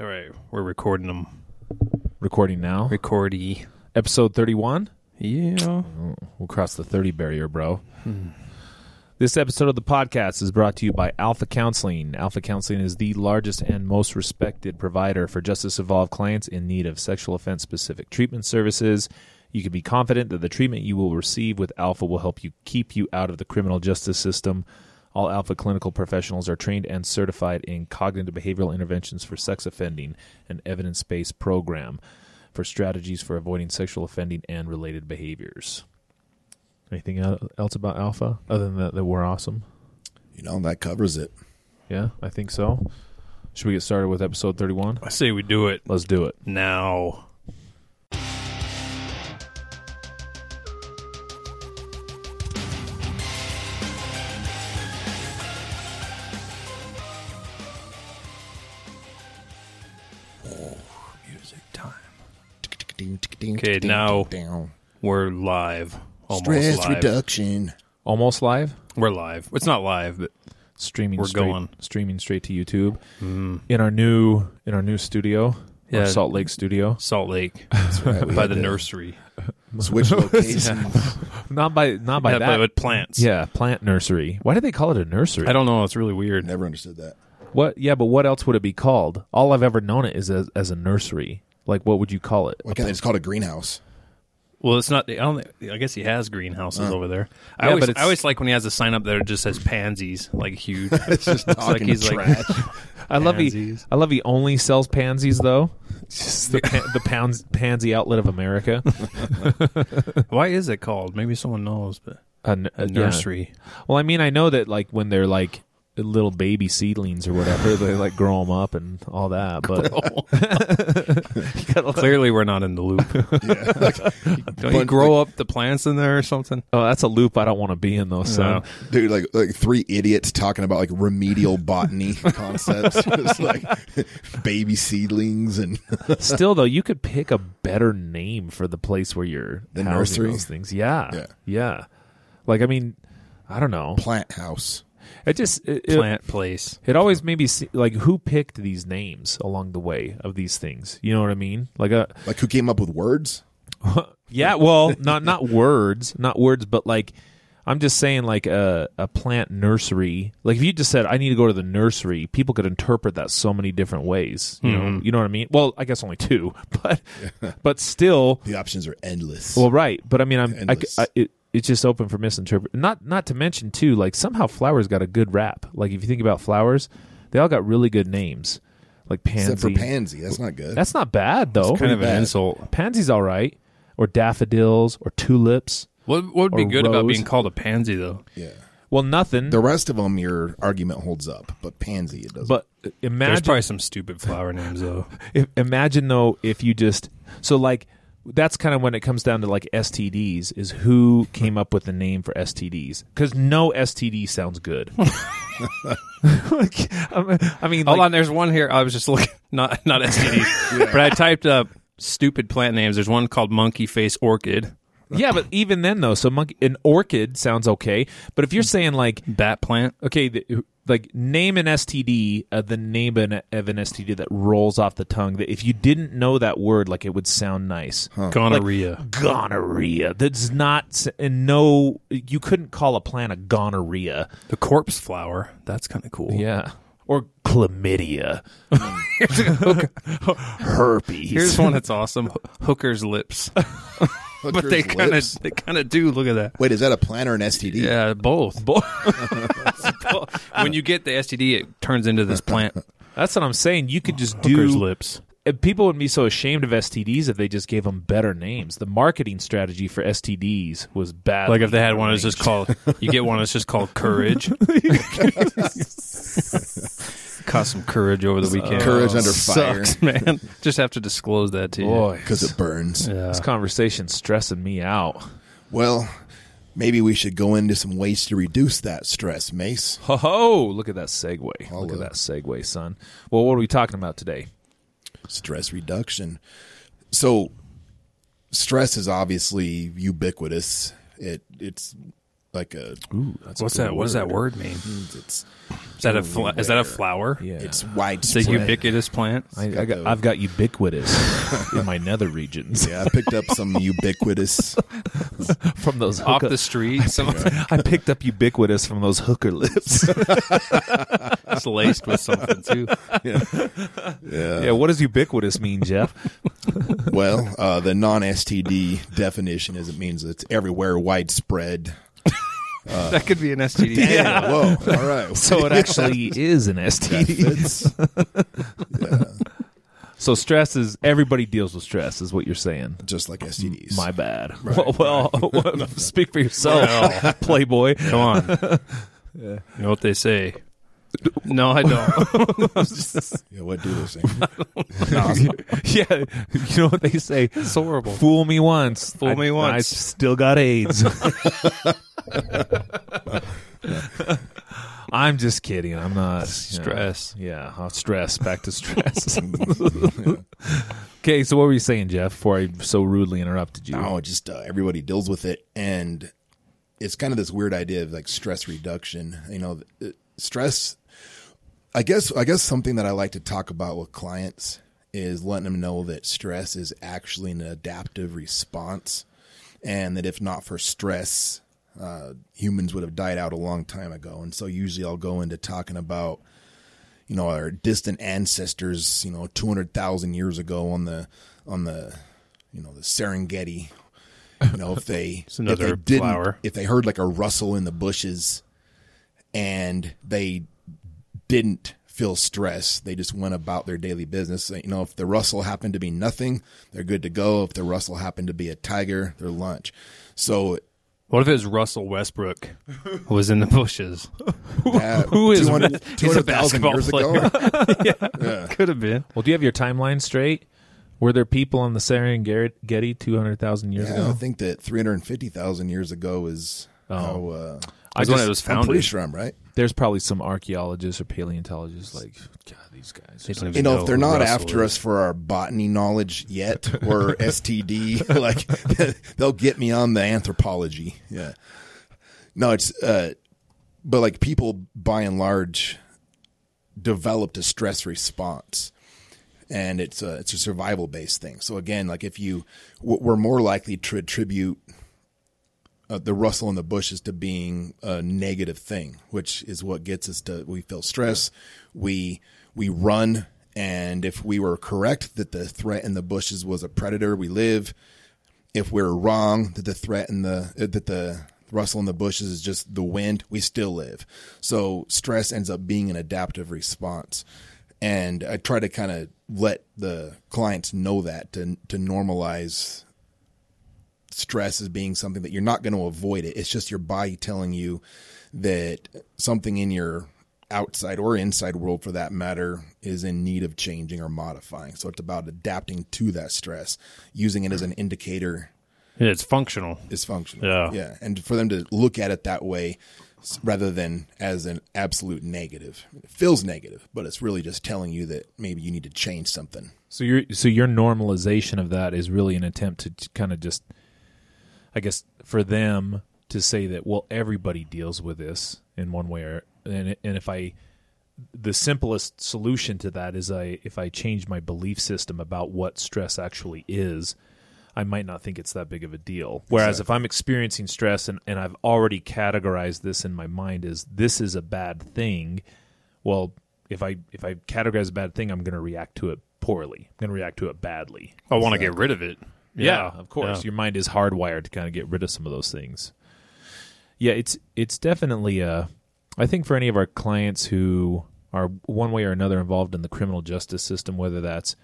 All right, we're recording them. Recording now. Recordy. Episode 31. Yeah. Oh, we'll cross the 30 barrier, bro. Hmm. This episode of the podcast is brought to you by Alpha Counseling. Alpha Counseling is the largest and most respected provider for justice involved clients in need of sexual offense specific treatment services. You can be confident that the treatment you will receive with Alpha will help you keep you out of the criminal justice system. All Alpha clinical professionals are trained and certified in cognitive behavioral interventions for sex offending, an evidence based program for strategies for avoiding sexual offending and related behaviors. Anything else about Alpha other than that, that we're awesome? You know, that covers it. Yeah, I think so. Should we get started with episode 31? I say we do it Let's do it. now. Okay, now- We're live. Almost stress live. reduction. Almost live? We're live. It's not live, but Streaming We're straight, going. streaming straight to YouTube mm-hmm. in our new in our new studio, Yeah. our Salt Lake studio. Salt Lake That's right. by the to nursery. Switch location. Not by not by Yeah, that. but plants. yeah, plant nursery. Why do they call it a nursery? I don't know. It's really weird. Never understood that. What? Yeah, but what else would it be called? All I've ever known it is as, as a nursery. Like, what would you call it? Why can't they just call it a greenhouse? Well, it's not. I don't. I guess he has greenhouses oh. over there. I Yeah, always, but it's- I always like when he has a sign up there that just says pansies, like huge. It's just like talking he's to like- trash. I love he. Pansies. I love he only sells pansies though. It's just the pa- the pounds, pansy outlet of America. Why is it called? Maybe someone knows, but A, n- a yeah. nursery. Well, I mean, I know that like when they're like little baby seedlings or whatever, they like grow them up and all that. But Clearly, we're not in the loop. yeah, like, Don't you Bunch- grow up the plants in there or something? oh, that's a loop I don't want to be in though, son. dude, like like three idiots talking about like remedial botany concepts, just like baby seedlings and Still though, you could pick a better name for the place where you're The housing nursery? those things. Yeah, Yeah. yeah. Like I mean, I don't know. plant house. It just it, it- Plant place. It always made me see, like who picked these names along the way of these things. You know what I mean? Like a Like who came up with words? yeah, well, not not words, not words, but like I'm just saying like a a plant nursery. Like if you just said I need to go to the nursery, people could interpret that so many different ways. You know, mm-hmm. you know what I mean? Well, I guess only two, but but still, The options are endless. well, right. But I mean, I'm I, I, it, it's just open for misinterpret. Not not to mention too, like somehow flowers got a good rap. Like if you think about flowers, they all got really good names, like pansy. Except for pansy, that's not good. That's not bad though. Kind of an insult. Pansy's all right, or daffodils, or tulips. What, what would be Or good about being called a pansy, though? yeah. Well, nothing. The rest of them, your argument holds up, but pansy it doesn't. but uh, imagine There's probably some stupid flower names, though. if, imagine though if you just so like that's kind of when it comes down to like STDs is who came up with the name for STDs because no STD sounds good. like, I mean, Hold like- on, there's one here. I was just looking, not not STDs, but I typed up stupid plant names. There's one called monkey face orchid, yeah, but even then though, so monkey an orchid sounds okay, but if you're hmm. saying like bat plant. okay, the, like name an STD, uh, the name of an, of an STD that rolls off the tongue. That if you didn't know that word, like it would sound nice. Gonorrhea. Gonorrhea. That's not and no. You couldn't call a plant a gonorrhea. the corpse flower. That's kind of cool. Yeah. Or chlamydia. Herpes. Here's one that's awesome. Hooker's lips. but they kind of they kind of do. Look at that. Wait, is that a plant or an STD? Yeah, both. when you get the STD, it turns into this plant. That's what I'm saying. You could just Hooker's do. lips. and People would be so ashamed of STDs if they just gave them better names. The marketing strategy for STDs was bad. Like if they had one that's just called, you get one that's just called courage. Caught some courage over the weekend. Courage uh, under fire Sucks, man. Just have to disclose that to you. boy, because it burns. Yeah. this conversation's stressing me out. Well, maybe we should go into some ways to reduce that stress, Mace. Ho ho! Look at that segue. Look Hello. at that segue, son. Well, what are we talking about today? Stress reduction. So, stress is obviously ubiquitous. It it's like a Ooh, that's a What's good that? What does that word mean? it's Is that a fl- is that a flower? Yeah, it's It's a ubiquitous plant. I, I got got, I've got ubiquitous in my nether regions yeah, I picked up some ubiquitous. from those Off the street, some I picked up ubiquitous from those hooker lips. it's laced with something too. Yeah, yeah, what does ubiquitous mean, Jeff? Well, uh, the non-STD definition is it means it's everywhere, widespread. that could be an STD. Yeah. Whoa. All right. So it actually is an That STD. yeah. So stress is everybody deals with stress, is what you're saying. Just like STDs. My bad. well, well, speak for yourself, Playboy. Come on. You know what they say? No, I don't. yeah. What do they say? yeah, you know what they say? It's horrible. Fool me once. Fool I- me once. I still got AIDS. I'm just kidding. I'm not. you know. Stress. Yeah, I'll stress. Back to stress. okay, so what were you saying, Jeff? Before I so rudely interrupted you. No, just uh, everybody deals with it, and it's kind of this weird idea of like stress reduction. You know, uh, stress. I guess I guess something that I like to talk about with clients is letting them know that stress is actually an adaptive response, and that if not for stress, uh, humans would have died out a long time ago. And so usually I'll go into talking about you know our distant ancestors, you know, two hundred thousand years ago on the on the you know the Serengeti. You know, if they if they didn't, flower. if they heard like a rustle in the bushes, and they didn't feel stress, they just went about their daily business. You know, if the rustle happened to be nothing, they're good to go. If the rustle happened to be a tiger, they're lunch. So What if it was Russell Westbrook who was in the bushes? that, Who is 200 he's a 200,000 basketball years player. ago? Could have been. Well, do you have your timeline straight? Were there people on the Serengeti 200,000 years Yeah, ago? I think that 350,000 years ago is Oh. how. Uh, I was I when just- it was I'm pretty sure I'm right. There's probably some archaeologists or paleontologists like, God, these guys. They don't even You know, know if they're not Russell after is. us for our botany knowledge yet or STD, like they'll get me on the anthropology. Yeah. No, it's uh but like people by and large developed a stress response and it's a it's a survival based thing. So again, like if you w- we're more likely to attribute uh, the rustle in the bushes to being a negative thing, which is what gets us to we feel stress, we we run, and if we were correct that the threat in the bushes was a predator, we live. If we're wrong that the threat in the uh, that the rustle in the bushes is just the wind, we still live. So stress ends up being an adaptive response. And I try to kind of let the clients know that to to normalize stress as being something that you're not going to avoid it. It's just your body telling you that something in your outside or inside world for that matter is in need of changing or modifying. So it's about adapting to that stress, using it as an indicator Yeah, it's functional. It's functional. Yeah. Yeah. And for them to look at it that way rather than as an absolute negative. It feels negative, but it's really just telling you that maybe you need to change something. So your so your normalization of that is really an attempt to kind of just, I guess, for them to say that well everybody deals with this in one way or and and if I, the simplest solution to that is I if I change my belief system about what stress actually is, I might not think it's that big of a deal. Whereas if I'm experiencing stress and, and I've already categorized this in my mind as this is a bad thing, well, if I if I categorize a bad thing, I'm going to react to it poorly. I'm going to react to it badly. I want to get rid of it. Of course. Yeah. Your mind is hardwired to kind of get rid of some of those things. Yeah, it's it's definitely uh I think for any of our clients who are one way or another involved in the criminal justice system, whether that's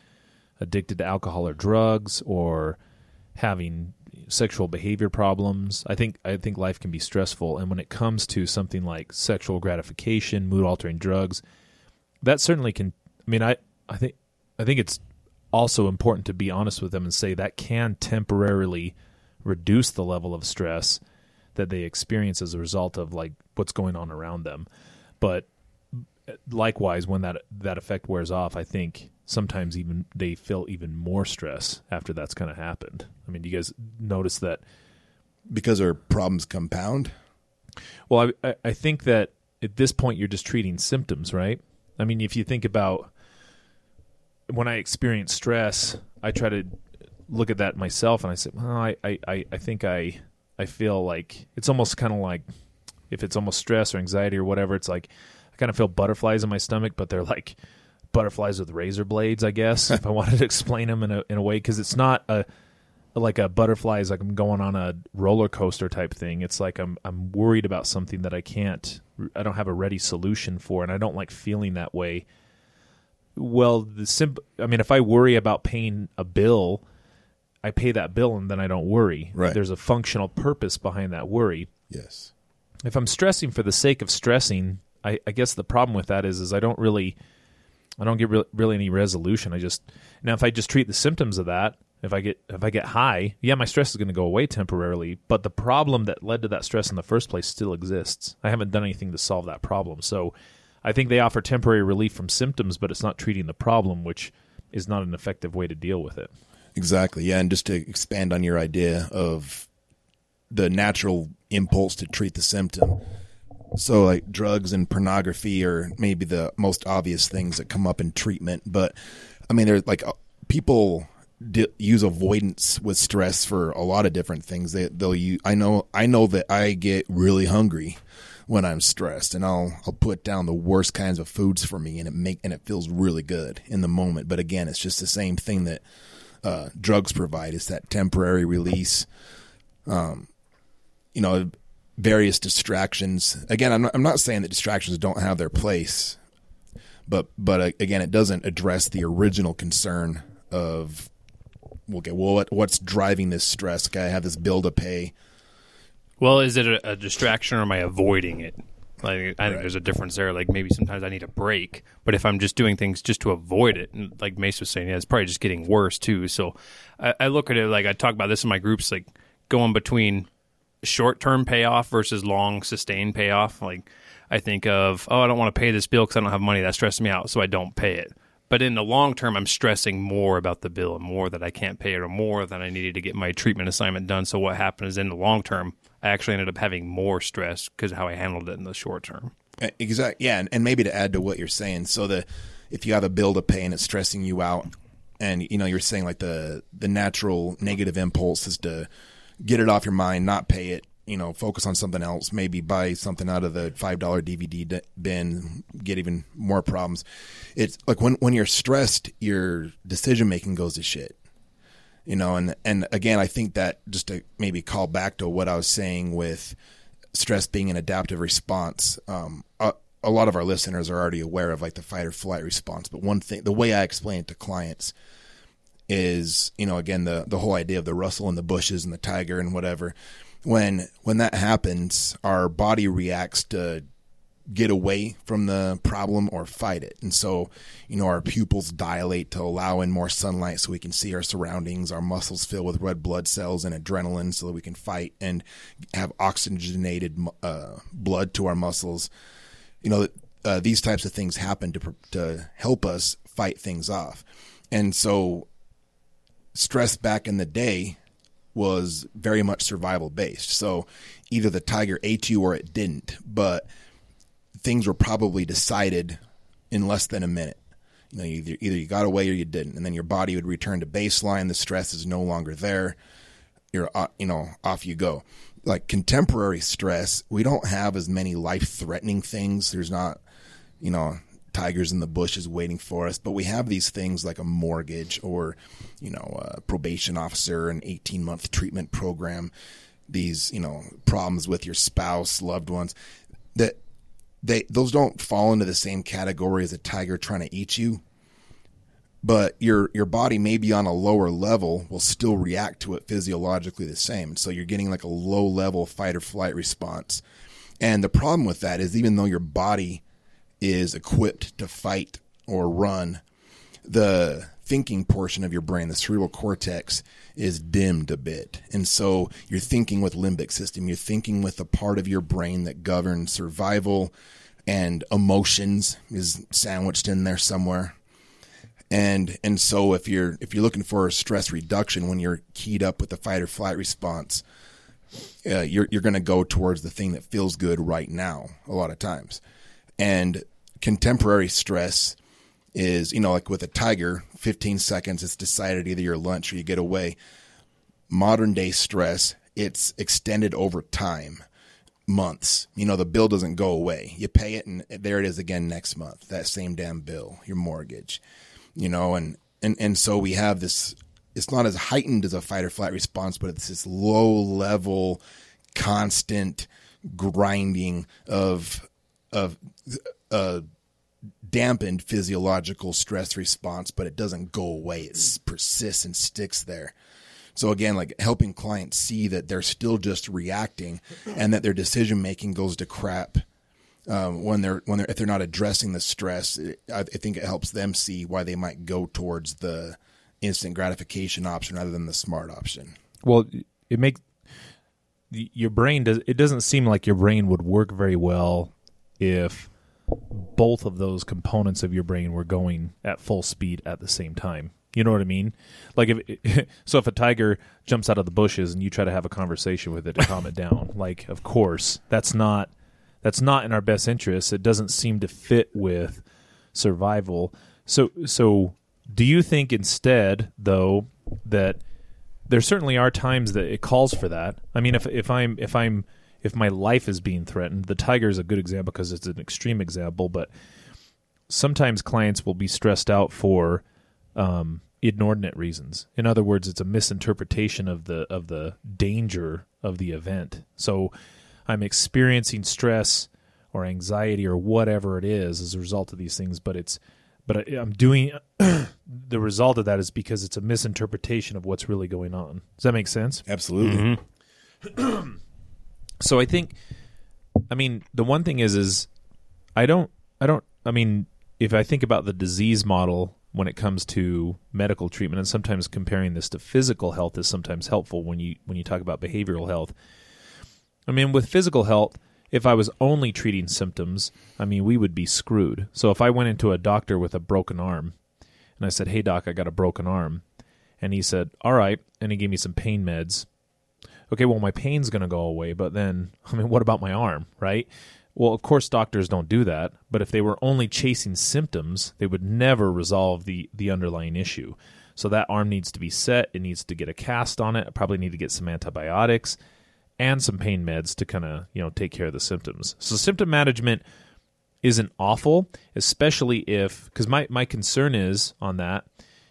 addicted to alcohol or drugs or having sexual behavior problems, I think I think life can be stressful and when it comes to something like sexual gratification, mood altering drugs, that certainly can I mean I I think I think it's also important to be honest with them and say that can temporarily reduce the level of stress that they experience as a result of like what's going on around them. But likewise, when that that effect wears off, I think sometimes even they feel even more stress after that's kind of happened. I mean, do you guys notice that? Because our problems compound. Well, I, I, I think that at this point you're just treating symptoms, right? I mean, if you think about when I experience stress, I try to look at that myself, and I say, well, I, I, I think I, I feel like it's almost kind of like if it's almost stress or anxiety or whatever. It's like I kind of feel butterflies in my stomach, but they're like butterflies with razor blades, I guess. if I wanted to explain them in a in a way, because it's not a like a butterfly is like I'm going on a roller coaster type thing. It's like I'm I'm worried about something that I can't I don't have a ready solution for and I don't like feeling that way. Well, the simp I mean if I worry about paying a bill, I pay that bill and then I don't worry. Right. There's a functional purpose behind that worry. Yes. If I'm stressing for the sake of stressing, I, I guess the problem with that is is I don't really I don't get re- really any resolution. I just now if I just treat the symptoms of that, if I get if I get high, yeah, my stress is going to go away temporarily, but the problem that led to that stress in the first place still exists. I haven't done anything to solve that problem. So I think they offer temporary relief from symptoms, but it's not treating the problem, which is not an effective way to deal with it. Exactly. Yeah, and just to expand on your idea of the natural impulse to treat the symptom. So, like drugs and pornography are maybe the most obvious things that come up in treatment, but I mean, there's like uh, people d- use avoidance with stress for a lot of different things. They they'll use. I know I know that I get really hungry when I'm stressed, and I'll I'll put down the worst kinds of foods for me, and it make and it feels really good in the moment. But again, it's just the same thing that uh, drugs provide. It's that temporary release. Um, you know, various distractions. Again, I'm not, I'm not saying that distractions don't have their place, but but uh, again, it doesn't address the original concern of okay, well, what, what's driving this stress? Okay, I have this bill to pay. Well, is it a, a distraction or am I avoiding it? Like I think Right. there's a difference there. Like maybe sometimes I need a break, but if I'm just doing things just to avoid it, and like Mace was saying, yeah, it's probably just getting worse too. So I, I look at it like I talk about this in my groups, like going between short term payoff versus long sustained payoff. Like I think of, oh, I don't want to pay this bill because I don't have money. That stresses me out, so I don't pay it. But in the long term, I'm stressing more about the bill and more that I can't pay it or more that I needed to get my treatment assignment done. So what happens in the long term, I actually ended up having more stress because of how I handled it in the short term. Eh, exactly. Yeah, and, and maybe to add to what you're saying, so the if you have a bill to pay and it's stressing you out, and you know you're saying like the the natural negative impulse is to get it off your mind, not pay it. You know, focus on something else. Maybe buy something out of the five dollar DVD bin. Get even more problems. It's like when when you're stressed, your decision making goes to shit you know and and again i think that just to maybe call back to what i was saying with stress being an adaptive response um a, a lot of our listeners are already aware of like the fight or flight response but one thing the way i explain it to clients is you know again the the whole idea of the rustle in the bushes and the tiger and whatever when when that happens our body reacts to get away from the problem or fight it. And so, you know, our pupils dilate to allow in more sunlight so we can see our surroundings. Our muscles fill with red blood cells and adrenaline so that we can fight and have oxygenated uh, blood to our muscles. You know, uh, these types of things happen to to help us fight things off. And so, stress back in the day was very much survival based. So, either the tiger ate you or it didn't. But things were probably decided in less than a minute. You know, either either you got away or you didn't, and then your body would return to baseline. The stress is no longer there. You're, uh, you know, off you go. Like contemporary stress, we don't have as many life-threatening things. There's not, you know, tigers in the bushes waiting for us, but we have these things like a mortgage or, you know, a probation officer, an 18-month treatment program. These, you know, problems with your spouse, loved ones that they those don't fall into the same category as a tiger trying to eat you but your your body maybe on a lower level will still react to it physiologically the same. So you're getting like a low level fight or flight response. And the problem with that is even though your body is equipped to fight or run the thinking portion of your brain the cerebral cortex is dimmed a bit. And so you're thinking with limbic system. You're thinking with the part of your brain that governs survival and emotions is sandwiched in there somewhere. And and so if you're if you're looking for a stress reduction when you're keyed up with the fight or flight response uh, you're you're going to go towards the thing that feels good right now a lot of times. And contemporary stress is, you know, like with a tiger, 15 seconds, it's decided either your lunch or you get away. Modern day stress, it's extended over time, months. You know, the bill doesn't go away. You pay it and there it is again next month, that same damn bill, your mortgage, you know, and, and, and so we have this, it's not as heightened as a fight or flight response, but it's this low level, constant grinding of, of, uh, dampened physiological stress response, but it doesn't go away. It persists and sticks there. So again, like helping clients see that they're still just reacting and that their decision making goes to crap um, when they're when they're if they're not addressing the stress. It, I, I think it helps them see why they might go towards the instant gratification option rather than the smart option. Well, it makes your brain does. It doesn't seem like your brain would work very well if both of those components of your brain were going at full speed at the same time. You know what I mean? Like if so, if a tiger jumps out of the bushes and you try to have a conversation with it to calm it down, like of course that's not that's not in our best interest. It doesn't seem to fit with survival. So so do you think instead though that there certainly are times that it calls for that? I mean, if if I'm if I'm if my life is being threatened. The tiger is a good example because it's an extreme example, but sometimes clients will be stressed out for um, inordinate reasons. In other words, it's a misinterpretation of the of the danger of the event. So I'm experiencing stress or anxiety or whatever it is as a result of these things, but it's but I'm doing the result of that is because it's a misinterpretation of what's really going on. Does that make sense? Absolutely. Mm-hmm. so I think, I mean, the one thing is, is I don't, I don't, I mean, if I think about the disease model when it comes to medical treatment, and sometimes comparing this to physical health is sometimes helpful when you when you talk about behavioral health. I mean, with physical health, if I was only treating symptoms, I mean, we would be screwed. So if I went into a doctor with a broken arm, and I said, "Hey, doc, I got a broken arm," and he said, "All right," and he gave me some pain meds okay, well, my pain's going to go away, but then, I mean, what about my arm, right? Well, of course, doctors don't do that, but if they were only chasing symptoms, they would never resolve the, the underlying issue. So that arm needs to be set. It needs to get a cast on it. I probably need to get some antibiotics and some pain meds to kind of you know take care of the symptoms. So symptom management isn't awful, especially if because my my concern is on that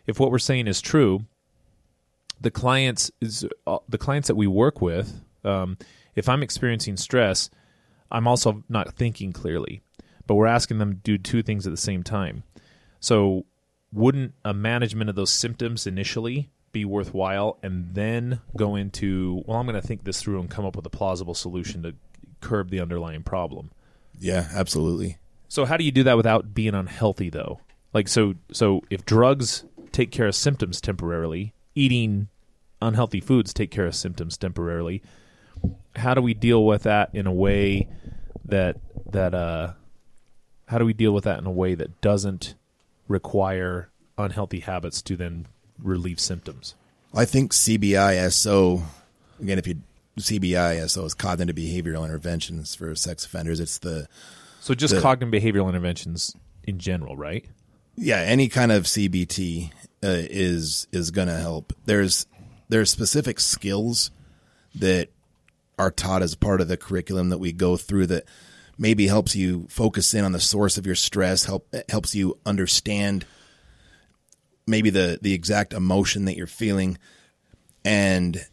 if what we're saying is true, the clients is uh, the clients that we work with. Um, if I'm experiencing stress, I'm also not thinking clearly, but we're asking them to do two things at the same time. So, wouldn't a management of those symptoms initially be worthwhile, and then go into well, I'm going to think this through and come up with a plausible solution to curb the underlying problem. Yeah, absolutely. So, how do you do that without being unhealthy, though? Like, so, so if drugs take care of symptoms temporarily, eating unhealthy foods take care of symptoms temporarily. How do we deal with that in a way that that uh how do we deal with that in a way that doesn't require unhealthy habits to then relieve symptoms? I think CBISO again if you CBISO is cognitive behavioral interventions for sex offenders. It's the so just the, cognitive behavioral interventions in general, right? Yeah, any kind of CBT uh, is is going to help. There's there's specific skills that are taught as part of the curriculum that we go through that maybe helps you focus in on the source of your stress, help helps you understand maybe the the exact emotion that you're feeling and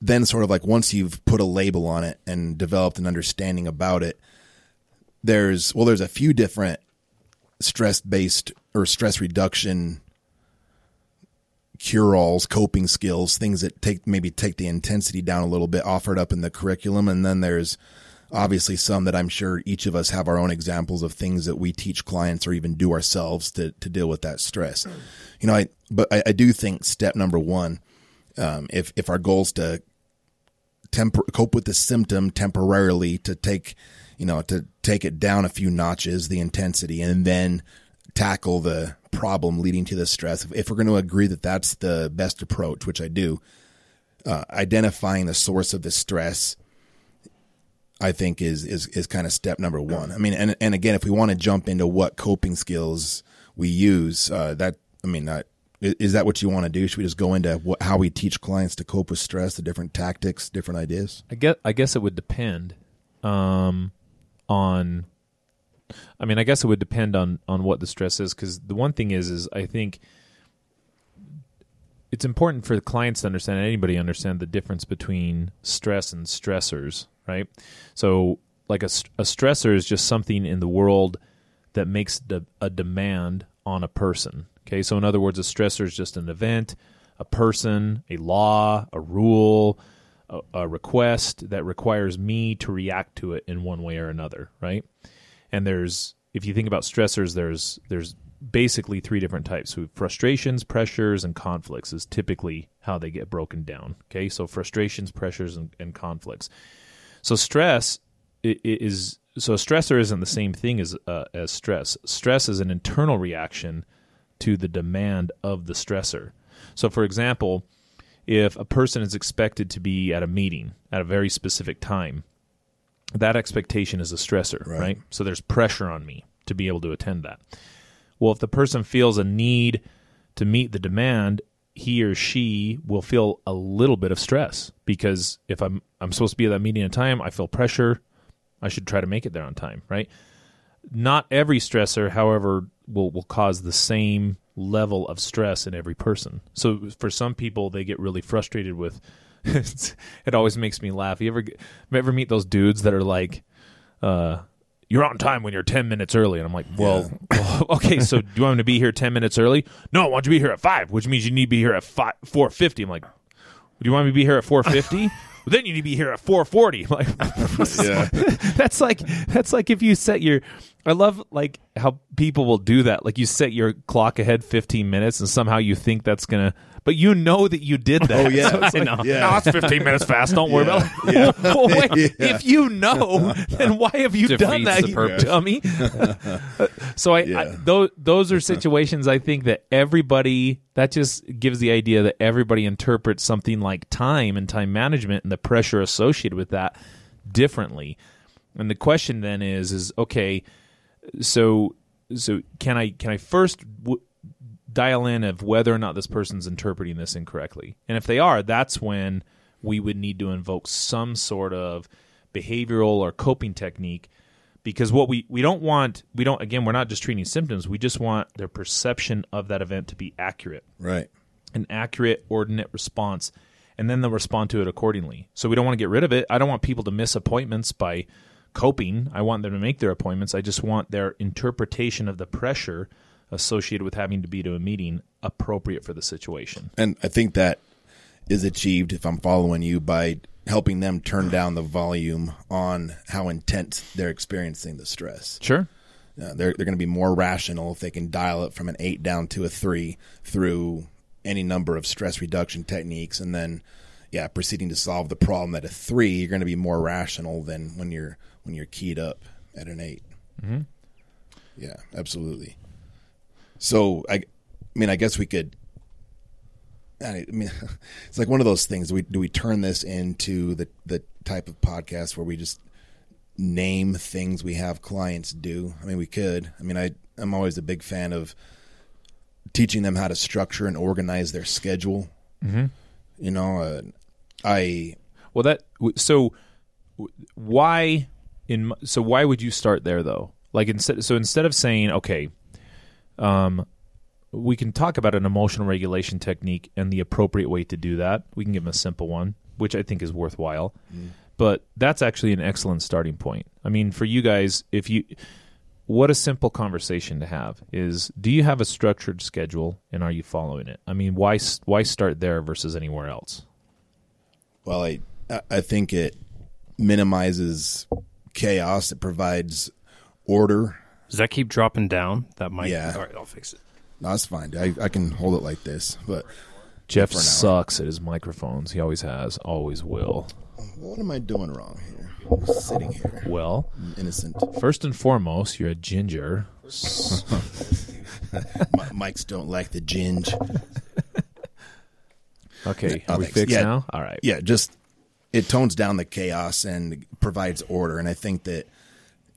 then sort of like once you've put a label on it and developed an understanding about it there's well there's a few different stress based or stress reduction cure alls, coping skills, things that take maybe take the intensity down a little bit, offered up in the curriculum. And then there's obviously some that I'm sure each of us have our own examples of things that we teach clients or even do ourselves to to deal with that stress. You know, I but I, I do think step number one, um, if if our goal is to cope with the symptom temporarily, to take you know to take it down a few notches, the intensity, and then tackle the problem leading to the stress, if we're going to agree that that's the best approach, which I do, uh, identifying the source of the stress, I think is is is kind of step number one. I mean, and and again, if we want to jump into what coping skills we use, uh, that I mean, is that what you want to do? Should we just go into what, how we teach clients to cope with stress, the different tactics, different ideas? I guess I guess it would depend um, on. I mean, I guess it would depend on on what the stress is because the one thing is is I think it's important for the clients to understand and anybody understand the difference between stress and stressors, right? So, like a, a stressor is just something in the world that makes de- a demand on a person. Okay, so in other words, a stressor is just an event, a person, a law, a rule, a, a request that requires me to react to it in one way or another, right? And there's, if you think about stressors, there's there's basically three different types. So frustrations, pressures, and conflicts is typically how they get broken down. Okay, so frustrations, pressures, and, and conflicts. So stress is so a stressor isn't the same thing as uh, as stress. Stress is an internal reaction to the demand of the stressor. So, for example, if a person is expected to be at a meeting at a very specific time, that expectation is a stressor, right? Right. So there's pressure on me to be able to attend that. Well, if the person feels a need to meet the demand, he or she will feel a little bit of stress because if I'm I'm supposed to be at that meeting on time, I feel pressure. I should try to make it there on time, right? Not every stressor, however, will will cause the same level of stress in every person. So for some people, they get really frustrated with. it always makes me laugh. You ever ever meet those dudes that are like, uh, "You're on time when you're ten minutes early," and I'm like, "Well, well, okay, so do you want me to be here ten minutes early? No, I want you to be here at five, which means you need to be here at five four fifty. I'm like, "Do you want me to be here at four fifty? well, then you need to be here at four forty. Like, Yeah. that's like that's like if you set your I love like how people will do that. Like you set your clock ahead 15 minutes and somehow you think that's going to but you know that you did oh, that. Oh, yeah. So it's I like, know. Yeah. No, it's 15 minutes fast. Don't worry Yeah. about it. Yeah. Well, wait, Yeah. If you know, then why have you done that, the you dummy? so I, I Yeah. those those are situations I think that everybody that just gives the idea that everybody interprets something like time and time management and the pressure associated with that differently. And the question then is is okay, so so can I can I first w- dial in of whether or not this person's interpreting this incorrectly? And if they are, that's when we would need to invoke some sort of behavioral or coping technique because what we we don't want we don't again we're not just treating symptoms we just want their perception of that event to be accurate. Right. an accurate ordinate response and then they'll respond to it accordingly. So we don't want to get rid of it. I don't want people to miss appointments by coping. I want them to make their appointments. I just want their interpretation of the pressure associated with having to be to a meeting appropriate for the situation And I think that is achieved if I'm following you by helping them turn down the volume on how intense they're experiencing the stress. sure Uh, they're they're going to be more rational if they can dial it from an eight down to a three through any number of stress reduction techniques, and then yeah, proceeding to solve the problem at a three, you're going to be more rational than when you're when you're keyed up at an 8 Mm-hmm. Yeah, absolutely. So I, I mean, I guess we could. I mean, it's like one of those things. Do we do we turn this into the the type of podcast where we just name things we have clients do. I mean, we could. I mean, I I'm always a big fan of teaching them how to structure and organize their schedule. Mm-hmm. You know, uh, I Well, that so why in so why would you start there though? Like instead, so instead of saying okay, um, we can talk about an emotional regulation technique and the appropriate way to do that. We can give them a simple one, which I think is worthwhile. But that's actually an excellent starting point. I mean, for you guys, if you what a simple conversation to have is do you have a structured schedule and are you following it? I mean, why why start there versus anywhere else? well, I I think it minimizes chaos. It provides order. Does that keep dropping down? That might. Yeah. All right, I'll fix it. No, that's fine. I I can hold it like this, but Jeff For an hour. sucks at his microphones. He always has, always will. what am I doing wrong here? I'm sitting here, Well, innocent. first and foremost, you're a ginger. Mi- mics don't like the ginge. Okay, are we thanks. fixed Yeah. now? All right. yeah, just it tones down the chaos and provides order. And I think that i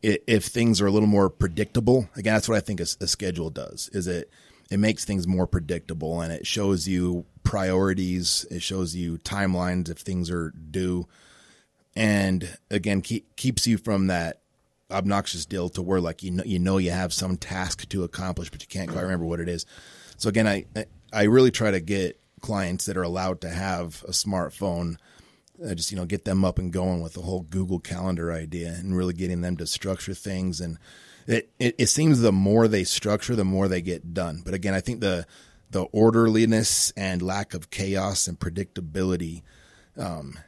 if things are a little more predictable, again, that's what I think a, a schedule does. Is it it makes things more predictable and it shows you priorities. It shows you timelines if things are due, and again, keep, keeps you from that obnoxious deal to where like you know you know you have some task to accomplish, but you can't quite remember what it is. So again, I I- I really try to get clients that are allowed to have a smartphone uh, just you know get them up and going with the whole Google Calendar idea and really getting them to structure things. And it, it it seems the more they structure the more they get done. But again I think the the orderliness and lack of chaos and predictability um,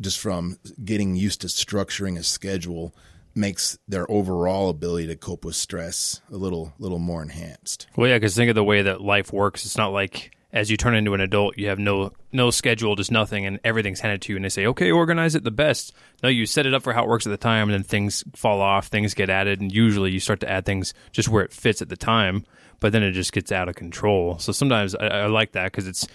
just from getting used to structuring a schedule makes their overall ability to cope with stress a little little more enhanced. Well, yeah, because think of the way that life works. It's not like as you turn into an adult, you have no no schedule, just nothing, and everything's handed to you, and they say, "Okay, organize it the best." No, you set it up for how it works at the time, and then things fall off, things get added, and usually you start to add things just where it fits at the time, but then it just gets out of control. So sometimes I, I like that because it's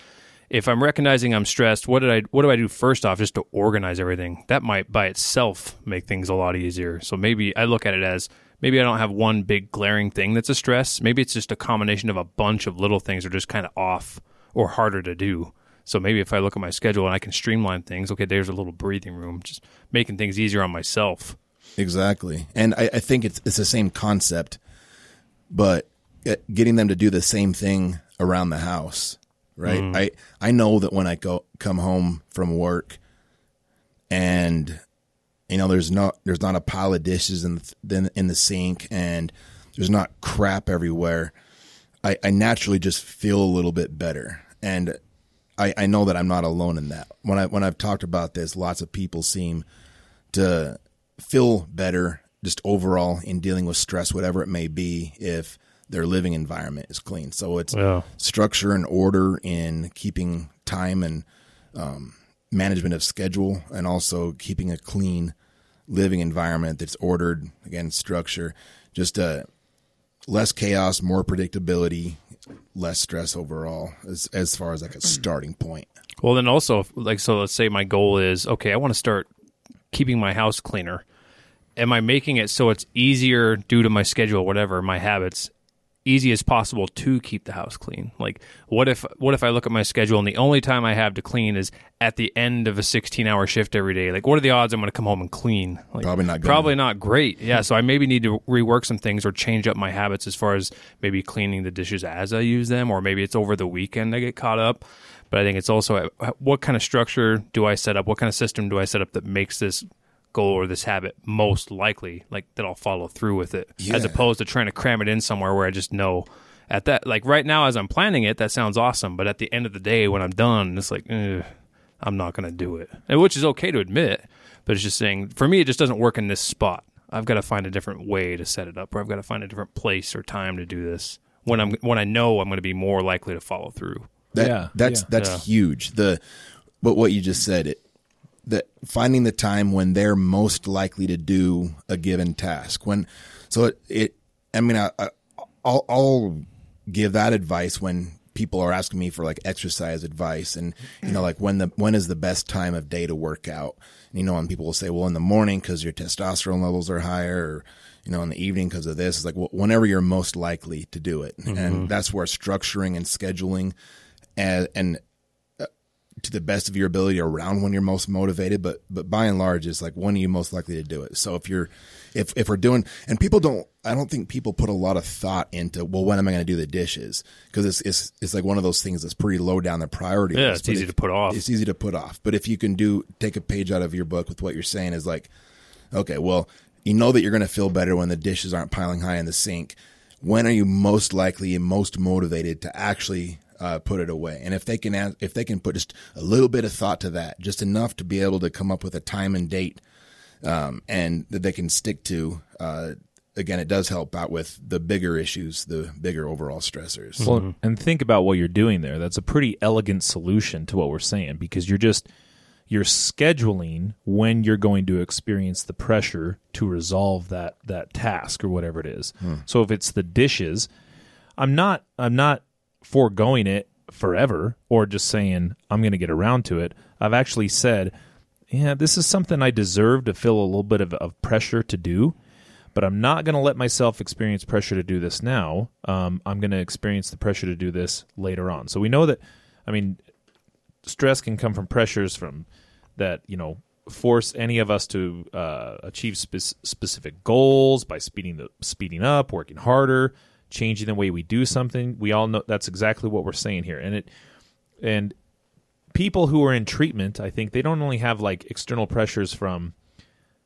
if I'm recognizing I'm stressed, what did I what do I do first off just to organize everything? That might by itself make things a lot easier. So maybe I look at it as maybe I don't have one big glaring thing that's a stress. Maybe it's just a combination of a bunch of little things that are just kind of off or harder to do. So maybe if I look at my schedule and I can streamline things, okay, there's a little breathing room, just making things easier on myself. Exactly, and I, I think it's it's the same concept, but uh, getting them to do the same thing around the house, right? I I know that when I go come home from work, and you know there's not there's not a pile of dishes in the, in the sink, and there's not crap everywhere. I, I naturally just feel a little bit better, and I, I know that I'm not alone in that. When I when I've talked about this, lots of people seem to feel better just overall in dealing with stress, whatever it may be, if their living environment is clean. So it's Yeah. structure and order in keeping time and um, management of schedule, and also keeping a clean living environment that's ordered. Again, structure, just uh, less chaos, more predictability, less stress overall, as as far as like a hmm. starting point. Well, then also, like, so let's say my goal is okay, I want to start keeping my house cleaner. Am I making it so it's easier due to my schedule, whatever, my habits, easy as possible to keep the house clean? Like, what if what if I look at my schedule and the only time I have to clean is at the end of a 16 hour shift every day? Like, what are the odds I'm going to come home and clean? Like, Probably not good. Probably not great. Yeah, so I maybe need to rework some things or change up my habits as far as maybe cleaning the dishes as I use them, or maybe it's over the weekend I get caught up. But I think it's also what kind of structure do I set up? What kind of system do I set up that makes this goal or this habit most likely, like that I'll follow through with it, as opposed to trying to cram it in somewhere where I just know at that, like right now as I'm planning it, that sounds awesome. But at the end of the day, when I'm done, it's like, eh, I'm not going to do it, and which is okay to admit. But it's just saying, for me, it just doesn't work in this spot. I've got to find a different way to set it up, or I've got to find a different place or time to do this when I'm when I know I'm going to be more likely to follow through. That, Yeah, that's yeah. that's Yeah. huge. The but what you just said it that finding the time when they're most likely to do a given task. When so it, it I mean I, I I'll, I'll give that advice when people are asking me for like exercise advice and you know like when the when is the best time of day to work out? And, you know and people will say well in the morning because your testosterone levels are higher or you know in the evening because of this. It's like well, whenever you're most likely to do it. Mm-hmm. And that's where structuring and scheduling and, and to the best of your ability around when you're most motivated, but but by and large, it's like when are you most likely to do it. So if you're if if we're doing and people don't, I don't think people put a lot of thought into well, when am I going to do the dishes? Because it's it's it's like one of those things that's pretty low down the priority Yeah, list. it's But easy if- to put off. It's easy to put off. But if you can do take a page out of your book with what you're saying is like, okay, well, you know that you're going to feel better when the dishes aren't piling high in the sink. When are you most likely and most motivated to actually uh, put it away? And if they can, ask, if they can put just a little bit of thought to that, just enough to be able to come up with a time and date, um, and that they can stick to. Uh, again, it does help out with the bigger issues, the bigger overall stressors. Well, and think about what you're doing there. That's a pretty elegant solution to what we're saying because you're just you're scheduling when you're going to experience the pressure to resolve that that task or whatever it is. So if it's the dishes, I'm not I'm not foregoing it forever or just saying I'm going to get around to it. I've actually said, yeah, this is something I deserve to feel a little bit of, of pressure to do, but I'm not going to let myself experience pressure to do this now. Um, I'm going to experience the pressure to do this later on. So we know that, I mean, stress can come from pressures from that, you know, force any of us to uh, achieve spe- specific goals by speeding the speeding up, working harder, changing the way we do something. We all know that's exactly what we're saying here, and it and people who are in treatment, I think they don't only have like external pressures from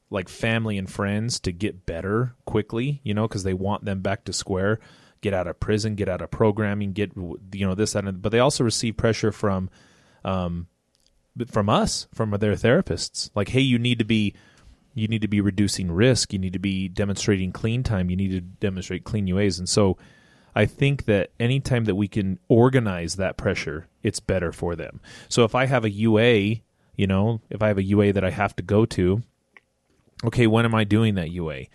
like family and friends to get better quickly, you know, because they want them back to square, get out of prison, get out of programming, get you know this that, and, but they also receive pressure from um, from us, from their therapists. Like, hey, you need to be you need to be reducing risk. You need to be demonstrating clean time. You need to demonstrate clean UAs. And so I think that anytime that we can organize that pressure, it's better for them. So if I have a UA, you know, if I have a UA that I have to go to, okay, when am I doing that UA?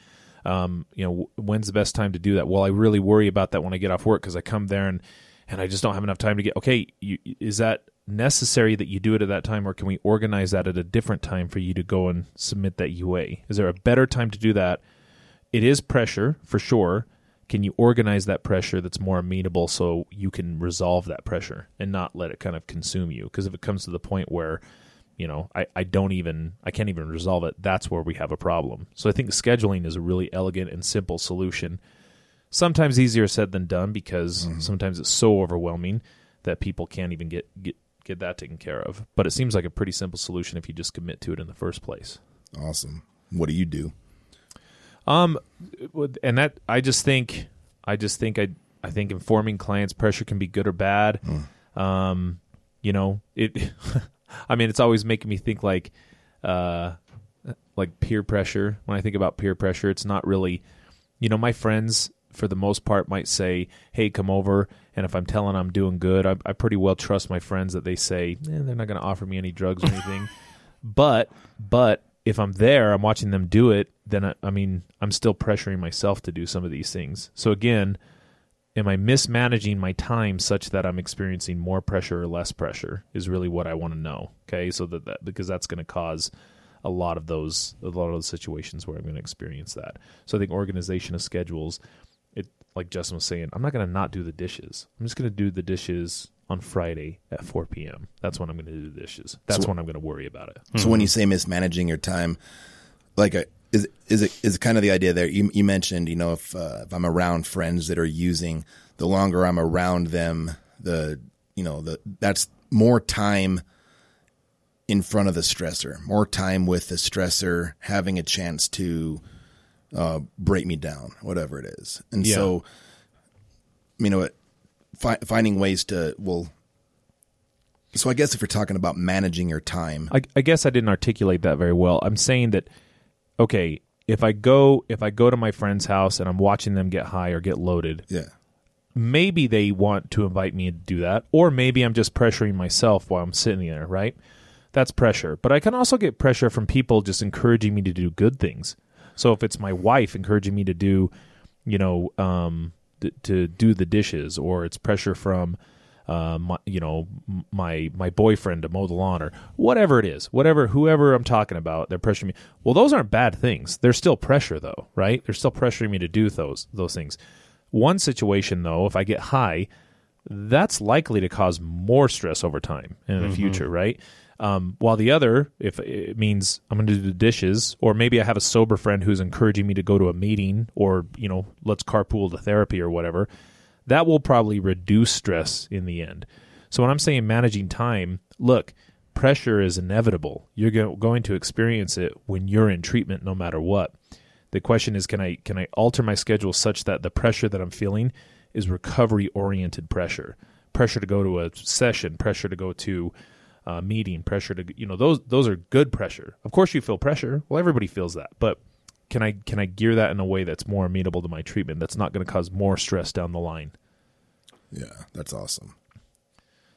Um, you know, when's the best time to do that? Well, I really worry about that when I get off work because I come there and and I just don't have enough time to get. Okay, you, is that necessary that you do it at that time, or can we organize that at a different time for you to go and submit that UA? Is there a better time to do that? It is pressure for sure. Can you organize that pressure that's more amenable so you can resolve that pressure and not let it kind of consume you? Because if it comes to the point where, you know, I, I don't even, I can't even resolve it, that's where we have a problem. So I think scheduling is a really elegant and simple solution. Sometimes easier said than done because mm-hmm. sometimes it's so overwhelming that people can't even get, get get that taken care of. But it seems like a pretty simple solution if you just commit to it in the first place. Awesome. What do you do? Um, and that I just think I just think I I think informing clients pressure can be good or bad. Mm. Um, you know it. I mean, it's always making me think like, uh, like peer pressure. When I think about peer pressure, it's not really, you know, my friends for the most part might say, "Hey, come over." And if I'm telling I'm doing good, I, I pretty well trust my friends that they say eh, they're not going to offer me any drugs or anything. but but if I'm there, I'm watching them do it. Then I, I mean, I'm still pressuring myself to do some of these things. So again, am I mismanaging my time such that I'm experiencing more pressure or less pressure? Is really what I want to know. Okay, so that, that because that's going to cause a lot of those a lot of those situations where I'm going to experience that. So I think organization of schedules like Justin was saying, I'm not going to not do the dishes. I'm just going to do the dishes on Friday at 4 p.m. That's when I'm going to do the dishes. That's so, when I'm going to worry about it. So mm-hmm. when you say mismanaging your time, like a, uh, is is it is kind of the idea there? You, you mentioned, you know, if uh, if I'm around friends that are using, the longer I'm around them, the you know the that's more time in front of the stressor, more time with the stressor, having a chance to uh, break me down, whatever it is. And yeah. so, you know, fi- finding ways to well. So I guess if you're talking about managing your time, I, I guess I didn't articulate that very well. I'm saying that okay, if I go if I go to my friend's house and I'm watching them get high or get loaded, yeah, maybe they want to invite me to do that, or maybe I'm just pressuring myself while I'm sitting there, right? That's pressure. But I can also get pressure from people just encouraging me to do good things. So if it's my wife encouraging me to do, you know, um, th- to do the dishes, or it's pressure from, uh, my, you know, my my boyfriend to mow the lawn, or whatever it is, whatever whoever I'm talking about, they're pressuring me. Well, those aren't bad things. They're still pressure, though, right? They're still pressuring me to do those those things. One situation, though, if I get high, that's likely to cause more stress over time in the mm-hmm. future, right? Um, while the other, if it means I'm going to do the dishes, or maybe I have a sober friend who's encouraging me to go to a meeting, or you know, let's carpool to therapy or whatever, that will probably reduce stress in the end. So when I'm saying managing time, look, pressure is inevitable. You're going to experience it when you're in treatment, no matter what. The question is, can I can I alter my schedule such that the pressure that I'm feeling is recovery oriented pressure, pressure to go to a session, pressure to go to uh, meeting, pressure to you know those those are good pressure. Of course, you feel pressure. Well, everybody feels that, but can I can I gear that in a way that's more amenable to my treatment? That's not going to cause more stress down the line. Yeah, that's awesome.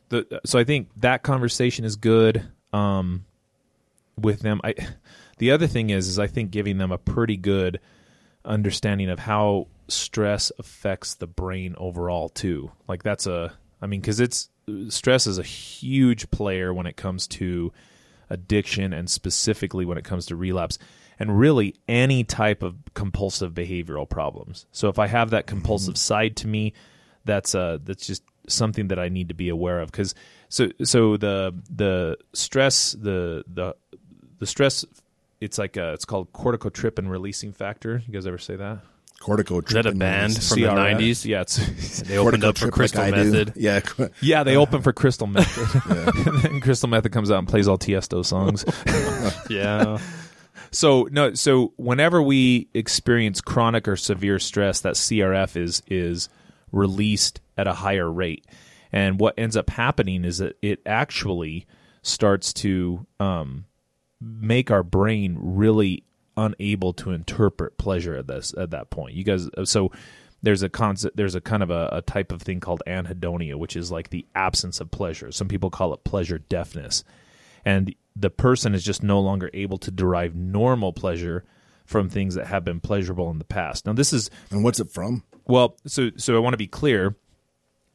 The, so I think that conversation is good um, with them. I the other thing is is I think giving them a pretty good understanding of how stress affects the brain overall too. Like that's a I mean cuz it's stress is a huge player when it comes to addiction and specifically when it comes to relapse and really any type of compulsive behavioral problems. So if I have that compulsive side to me, that's uh that's just something that I need to be aware of cuz so so the the stress the the the stress it's like a, it's called corticotropin releasing factor. You guys ever say that? Cortico. Is that a band from the nineties? Yeah, it's They opened up for Crystal Method. Yeah. Yeah, they open for Crystal Method. and then Crystal Method comes out and plays all Tiesto songs. Yeah. so no, so whenever we experience chronic or severe stress, that CRF is is released at a higher rate. And what ends up happening is that it actually starts to um, make our brain really unable to interpret pleasure at this at that point. You guys, so there's a concept, there's a kind of a, a type of thing called anhedonia, which is like the absence of pleasure. Some people call it pleasure deafness, and the person is just no longer able to derive normal pleasure from things that have been pleasurable in the past. Now, this is And what's it from? well, so so I want to be clear.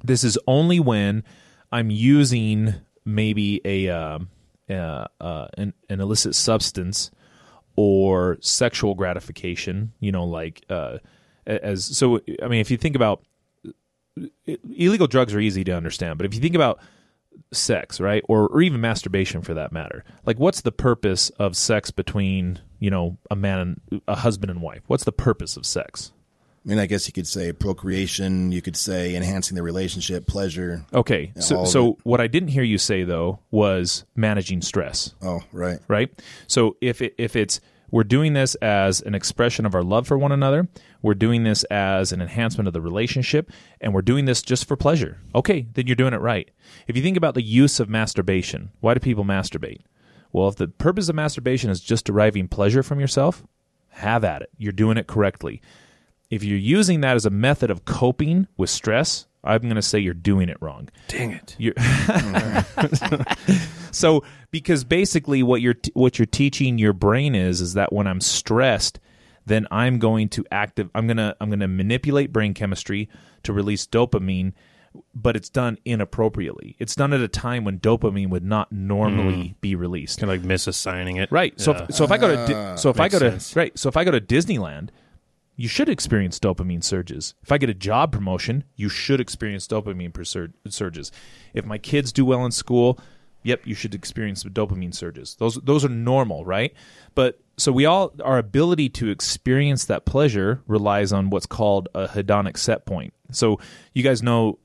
This is only when I'm using maybe a uh, uh, uh, an, an illicit substance or sexual gratification. You know, like uh, as so. I mean, if you think about illegal drugs are easy to understand, but if you think about sex, right, or or even masturbation for that matter, like what's the purpose of sex between you know a man and a husband and wife? What's the purpose of sex? I mean, I guess you could say procreation. You could say enhancing the relationship, pleasure. Okay. So so what I didn't hear you say though was managing stress, Oh, right. right? So if it, if it's we're doing this as an expression of our love for one another, we're doing this as an enhancement of the relationship, and we're doing this just for pleasure. Okay, then you're doing it right. If you think about the use of masturbation, why do people masturbate? Well, if the purpose of masturbation is just deriving pleasure from yourself, have at it. You're doing it correctly. If you're using that as a method of coping with stress, I'm going to say you're doing it wrong. Dang it. You're so because basically what you're t- what you're teaching your brain is is that when I'm stressed, then I'm going to active. I'm gonna I'm gonna manipulate brain chemistry to release dopamine, but it's done inappropriately. It's done at a time when dopamine would not normally hmm. be released. Kind of like misassigning it. Right. So Yeah. if, so if I go to Di- so if I go to sense. right so if I go to Disneyland, you should experience dopamine surges. If I get a job promotion, you should experience dopamine sur- surges. If my kids do well in school, yep, you should experience dopamine surges. Those those are normal, right? But so we all our ability to experience that pleasure relies on what's called a hedonic set point. So you guys know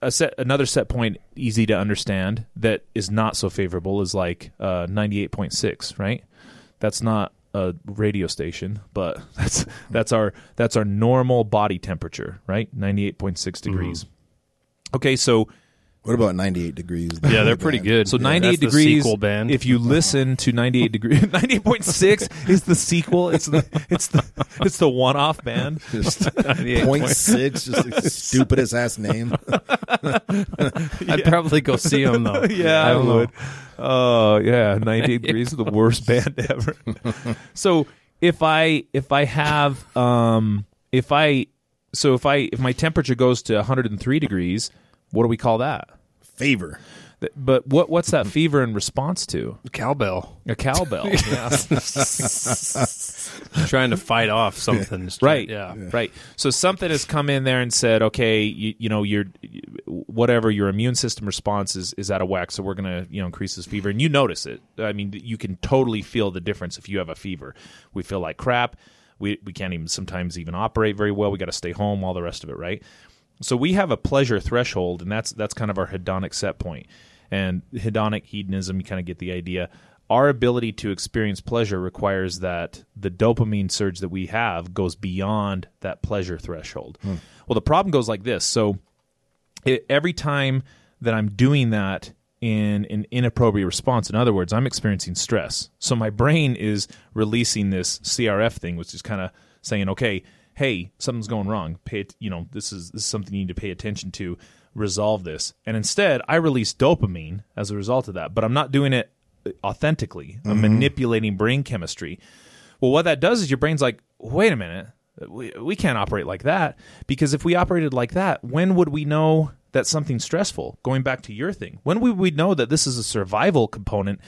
a set another set point easy to understand that is not so favorable is like uh, 98.6 right that's not a radio station but that's that's our that's our normal body temperature right 98.6 mm-hmm. degrees okay so What about 98 degrees? Yeah, they're pretty good. so Yeah, 98 that's the degrees sequel band. if you listen to 98 degrees 98.6 is the sequel it's the it's the it's the one-off band Point six, just the stupidest ass name. I'd probably go see them though. yeah, I I, don't know. Would. Oh, yeah, 98 degrees is the worst band ever. so if I if I have um if I so if I if my temperature goes to 103 degrees, what do we call that? Favor. Th- But what what's that fever in response to? Cowbell. A cowbell. yeah. trying to fight off something. Right. Yeah. Right. So something has come in there and said, okay, you, you know, your whatever your immune system response is is out of whack, so we're gonna you know increase this fever, and you notice it. I mean, you can totally feel the difference if you have a fever. We feel like crap. We we can't even sometimes even operate very well. We got to stay home. All the rest of it, right? So we have a pleasure threshold, and that's that's kind of our hedonic set point. And hedonic hedonism, you kind of get the idea. Our ability to experience pleasure requires that the dopamine surge that we have goes beyond that pleasure threshold. Hmm. Well, the problem goes like this. So it, every time that I'm doing that in an inappropriate response, in other words, I'm experiencing stress. So my brain is releasing this CRF thing, which is kind of saying, okay, hey, something's going wrong. Pay, it- you know, this is this is something you need to pay attention to. Resolve this. And instead, I release dopamine as a result of that, but I'm not doing it authentically. I'm mm-hmm. manipulating brain chemistry. Well, what that does is your brain's like, wait a minute, we, we can't operate like that because if we operated like that, when would we know that something's stressful. Going back to your thing, when would we know that this is a survival component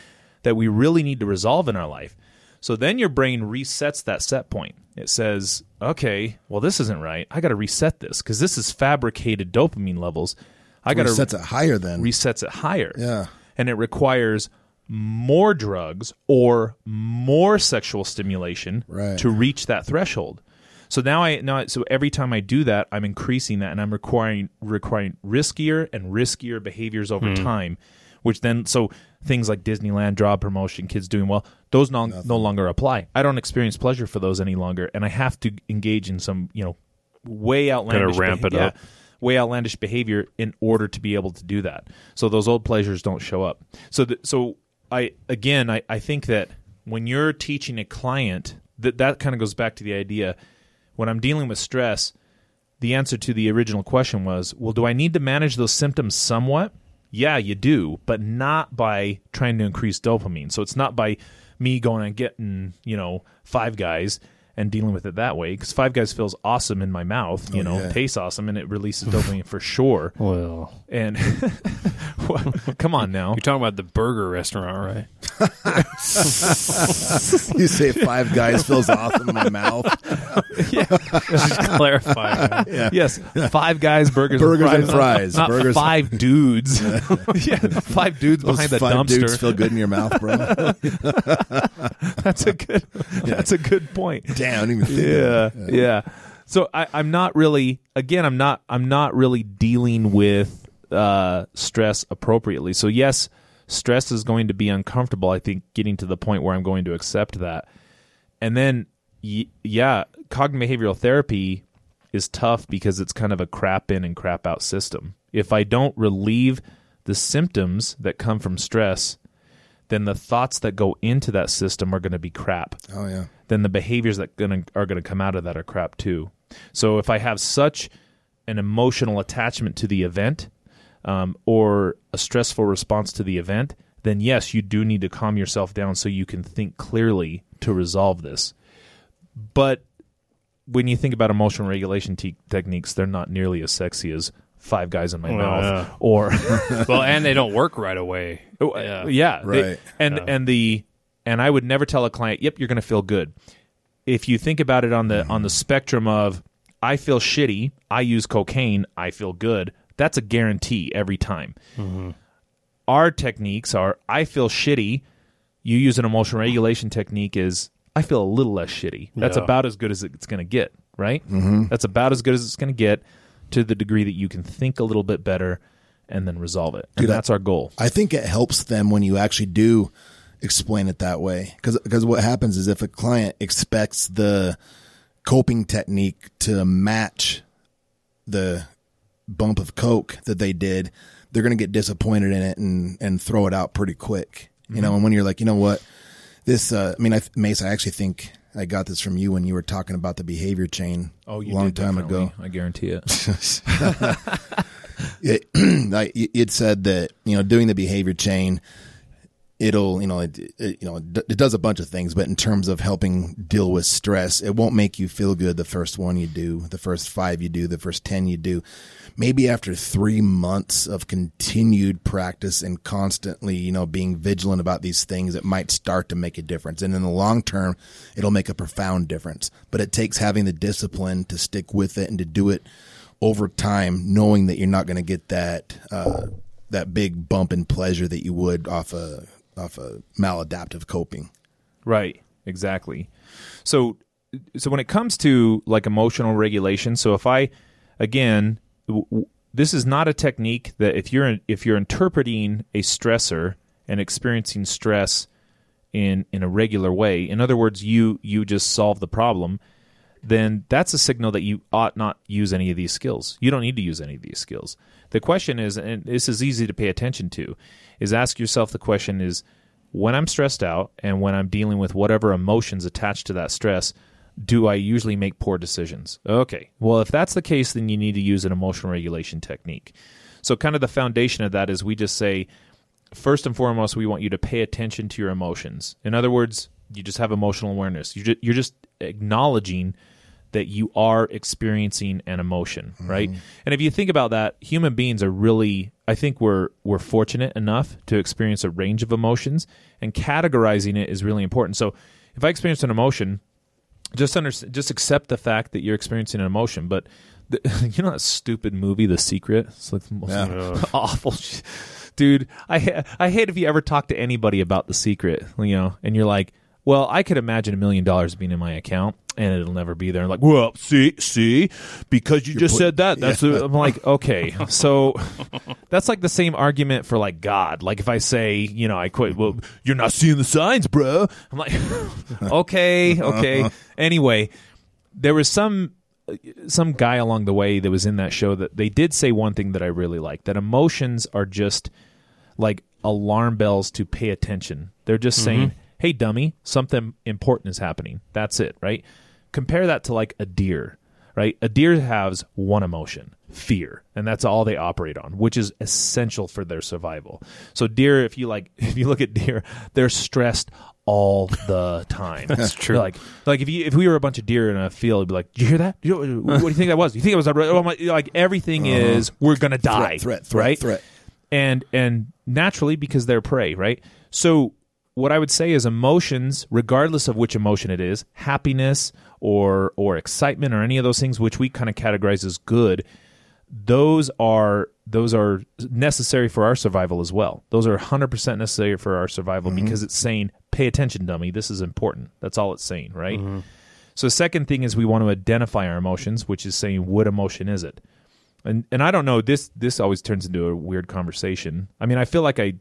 that we really need to resolve in our life? So then your brain resets that set point. It says, okay, well, this isn't right. I got to reset this because this is fabricated dopamine levels. I got to Resets it higher then. resets it higher. Yeah. And it requires more drugs or more sexual stimulation Right. to reach that threshold. So now I now so every time I do that, I'm increasing that and I'm requiring requiring riskier and riskier behaviors over hmm. time, which then so things like Disneyland job promotion, kids doing well, those no, no longer apply. I don't experience pleasure for those any longer, and I have to engage in some you know way outlandish ramp beha- it yeah, up. way outlandish behavior in order to be able to do that. So those old pleasures don't show up. So th- so I again I, I think that when you're teaching a client that that kind of goes back to the idea when I'm dealing with stress, the answer to the original question was, well, do I need to manage those symptoms somewhat? Yeah, you do, but not by trying to increase dopamine. So it's not by me going and getting, you know, five guys and dealing with it that way because five guys feels awesome in my mouth, you Oh, know, yeah. tastes awesome and it releases dopamine for sure. Well, And come on now. you're talking about the burger restaurant, right? you say five guys feels awesome in my mouth. Just clarify. Yes, five guys, burgers, Burgers and and fries, fries. not Burgers- five dudes. yeah, five dudes Those behind the five dumpster. dudes feel good in your mouth, bro. That's a good. That's a good point. Damn, Didn't even think Yeah, yeah. So I, I'm not really. Again, I'm not. I'm not really dealing with uh, stress appropriately. So yes, stress is going to be uncomfortable. I think getting to the point where I'm going to accept that, and then y- yeah, cognitive behavioral therapy is tough because it's kind of a crap in and crap out system. If I don't relieve the symptoms that come from stress, then the thoughts that go into that system are going to be crap Oh yeah. then the behaviors that gonna, are going to come out of that are crap too. So if I have such an emotional attachment to the event um, or a stressful response to the event, then yes, you do need to calm yourself down so you can think clearly to resolve this. But when you think about emotional regulation te- techniques, they're not nearly as sexy as five guys in my Well, mouth yeah. or well, and they don't work right away. yeah, yeah they- Right. and and the and I would never tell a client, "Yep, you're going to feel good." If you think about it on the on the spectrum of I feel shitty, I use cocaine, I feel good. That's a guarantee every time. Our techniques are I feel shitty, you use an emotional regulation technique is I feel a little less shitty. That's Yeah. about as good as it's going to get, right? Mm-hmm. That's about as good as it's going to get to the degree that you can think a little bit better and then resolve it. And Dude, I- that's our goal. I think it helps them when you actually do explain it that way. Because what happens is if a client expects the coping technique to match the bump of coke that they did, they're going to get disappointed in it and and throw it out pretty quick. You Mm-hmm. know, and when you're like, you know what, this. Uh, I mean, I, Mace, I actually think I got this from you when you were talking about the behavior chain. Oh, you a long did time definitely. ago. I guarantee it. it, it said that you know doing the behavior chain it'll you know it, it you know it, it does a bunch of things but in terms of helping deal with stress it won't make you feel good the first one you do the first 5 you do the first 10 you do maybe after 3 months of continued practice and constantly you know being vigilant about these things it might start to make a difference and in the long term it'll make a profound difference but it takes having the discipline to stick with it and to do it over time, knowing that you're not going to get that uh, that big bump in pleasure that you would off a off a maladaptive coping. Right. Exactly. So so when it comes to like emotional regulation, so if I again this is not a technique that if you're if you're interpreting a stressor and experiencing stress in in a regular way, in other words, you you just solve the problem, then that's a signal that you ought not use any of these skills. You don't need to use any of these skills. The question is, and this is easy to pay attention to, is ask yourself the question is when I'm stressed out and when I'm dealing with whatever emotions attached to that stress, do I usually make poor decisions? Okay. Well, if that's the case, then you need to use an emotional regulation technique. So, kind of the foundation of that is we just say, first and foremost, we want you to pay attention to your emotions. In other words, you just have emotional awareness. You ju- you're just acknowledging that you are experiencing an emotion, mm-hmm. right? And if you think about that, human beings are really I think we're we're fortunate enough to experience a range of emotions and categorizing it is really important. So if I experience an emotion, just under just accept the fact that you're experiencing an emotion, but the, you know that stupid movie The Secret? It's like the most Yeah. awful dude I I hate if you ever talk to anybody about The Secret, you know, and you're like, "Well, I could imagine a million dollars being in my account and it'll never be there." And like, "Well, see, see, because you just put- said that." That's a, I'm like, "Okay." So that's like the same argument for like God. Like if I say, you know, I quit, "Well, you're not seeing the signs, bro." I'm like, "Okay, okay." Anyway, there was some some guy along the way that was in that show that they did say one thing that I really like that emotions are just like alarm bells to pay attention. They're just mm-hmm. saying, "Hey dummy, something important is happening." That's it, right? Compare that to like a deer, right? A deer has one emotion, fear, and that's all they operate on, which is essential for their survival. So deer, if you like if you look at deer, they're stressed all the time. That's true. Like like if you if we were a bunch of deer in a field, it'd be like, "Did you hear that? Do you- what do you think that was? Do you think it was a like everything uh-huh. is we're gonna die, threat, threat, right? threat. and and naturally because they're prey, right? So what I would say is emotions, regardless of which emotion it is, happiness or or excitement or any of those things which we kind of categorize as good, those are those are necessary for our survival as well. Those are 100% necessary for our survival mm-hmm. because it's saying pay attention dummy, this is important. That's all it's saying, right? Mm-hmm. So the second thing is we want to identify our emotions, which is saying what emotion is it? and and I don't know this this always turns into a weird conversation. I mean, I feel like I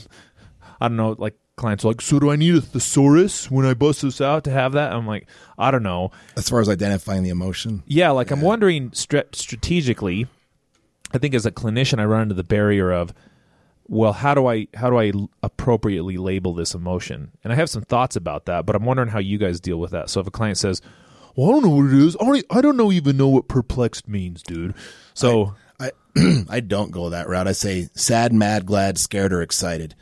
I don't know, like clients are like, so do I need a thesaurus when I bust this out to have that? I'm like, I don't know. As far as identifying the emotion, Yeah, like I'm wondering stra- strategically. I think as a clinician, I run into the barrier of, well, how do I how do I appropriately label this emotion? And I have some thoughts about that, but I'm wondering how you guys deal with that. So if a client says, "Well, I don't know what it is. I don't, I don't know even know what perplexed means, dude," so I I don't go that route. I say sad, mad, glad, scared, or excited,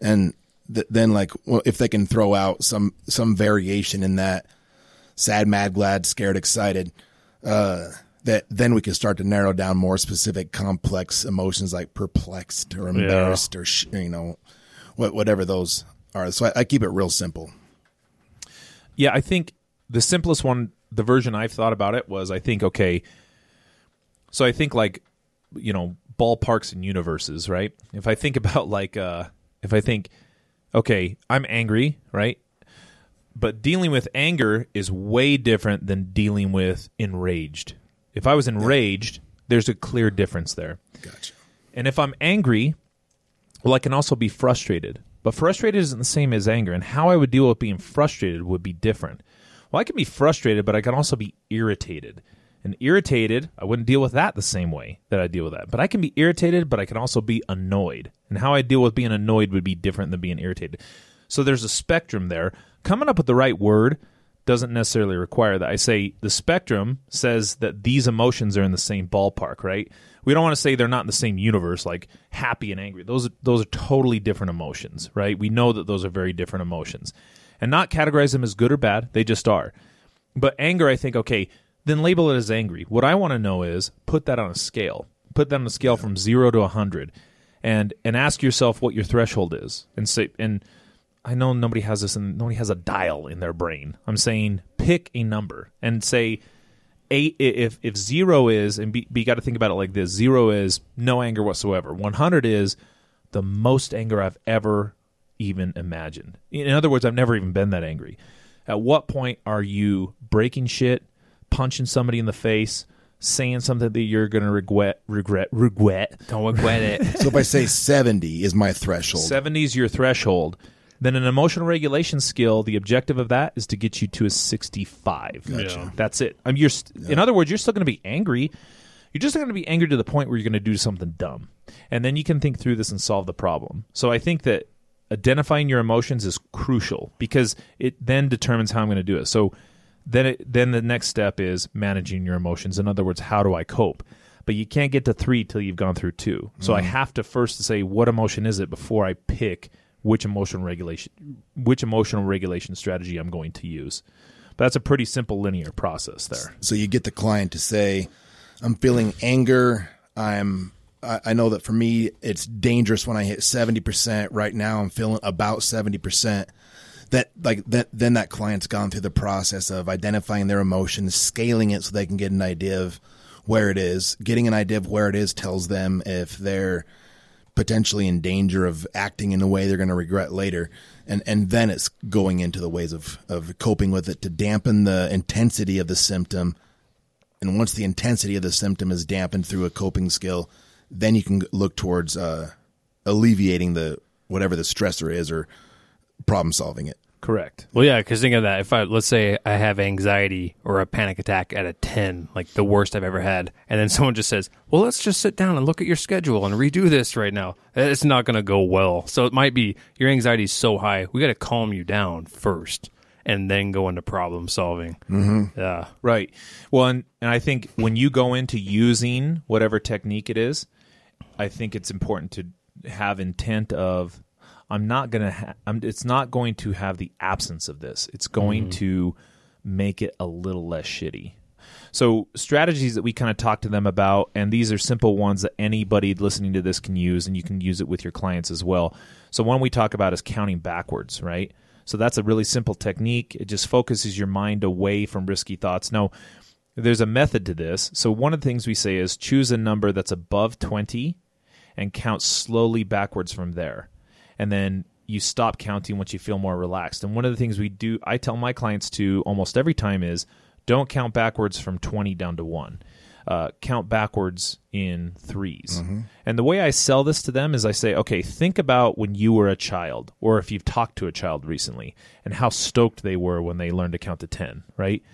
and th- then like well, if they can throw out some some variation in that sad, mad, glad, scared, excited, uh, that then we can start to narrow down more specific, complex emotions like perplexed or embarrassed or sh- you know what whatever those are. So I, I keep it real simple. Yeah, I think the simplest one, the version I've thought about it was I think, okay, so I think like, you know, ballparks and universes, right? If I think about like, uh, if I think, okay, I'm angry, right? But dealing with anger is way different than dealing with enraged. If I was enraged, there's a clear difference there. Gotcha. And if I'm angry, well, I can also be frustrated. But frustrated isn't the same as anger. And how I would deal with being frustrated would be different. Well, I can be frustrated, but I can also be irritated. And irritated, I wouldn't deal with that the same way that I deal with that. But I can be irritated, but I can also be annoyed. And how I deal with being annoyed would be different than being irritated. So there's a spectrum there. Coming up with the right word doesn't necessarily require that. I say the spectrum says that these emotions are in the same ballpark, right? We don't want to say they're not in the same universe, like happy and angry. Those are, those are totally different emotions, right? We know that those are very different emotions, and not categorize them as good or bad. They just are. But anger, I think, okay, then label it as angry. What I want to know is put that on a scale. Put that on a scale from zero to a hundred, and and ask yourself what your threshold is, and say and I know nobody has this and nobody has a dial in their brain. I'm saying pick a number and say eight if if zero is and be, you got to think about it like this zero is no anger whatsoever 100 is the most anger i've ever even imagined in other words i've never even been that angry at what point are you breaking shit punching somebody in the face saying something that you're going to regret regret regret. Don't regret it. So if I say seventy is my threshold, 70 is your threshold. Then an emotional regulation skill the objective of that is to get you to a 65 Gotcha. that's it. I mean, you're st- in other words you're still going to be angry. You're just going to be angry to the point where you're going to do something dumb. And then you can think through this and solve the problem. So i think that identifying your emotions is crucial because it then determines how i'm going to do it. So then it, then the next step is managing your emotions in other words how do i cope but you can't get to three till you've gone through two so i mm. have to first say what emotion is it before i pick which emotional regulation which emotional regulation strategy i'm going to use but That's a pretty simple linear process there. So you get the client to say, "I'm feeling anger. I'm. I, know that for me, it's dangerous when I hit seventy percent. Right now, I'm feeling about seventy percent." That like that, then that client's gone through the process of identifying their emotions, scaling it so they can get an idea of where it is. Getting an idea of where it is tells them if they're potentially in danger of acting in a way they're going to regret later. And, and then it's going into the ways of, of coping with it to dampen the intensity of the symptom. And once the intensity of the symptom is dampened through a coping skill, then you can look towards uh, alleviating the whatever the stressor is or problem solving it. Correct. Well, yeah, because think of that. If I let's say I have anxiety or a panic attack at a ten, like the worst I've ever had, and then someone just says, "Well, let's just sit down and look at your schedule and redo this right now," it's not going to go well. So it might be your anxiety is so high, we got to calm you down first, and then go into problem solving. Mm-hmm. Yeah, Right. Well, and, and I think when you go into using whatever technique it is, I think it's important to have intent of I'm not going to ha- I'm it's not going to have the absence of this. It's going mm. to make it a little less shitty. So strategies that we kind of talk to them about and these are simple ones that anybody listening to this can use and you can use it with your clients as well. So one we talk about is counting backwards, right? So that's a really simple technique. It just focuses your mind away from risky thoughts. Now, there's a method to this. So one of the things we say is choose a number that's above 20 and count slowly backwards from there. And then you stop counting once you feel more relaxed. And one of the things we do I tell my clients to almost every time is don't count backwards from 20 down to 1. Uh, count backwards in 3s And the way I sell this to them is I say, okay, think about when you were a child, or if you've talked to a child recently, and how stoked they were when they learned to count to 10, right?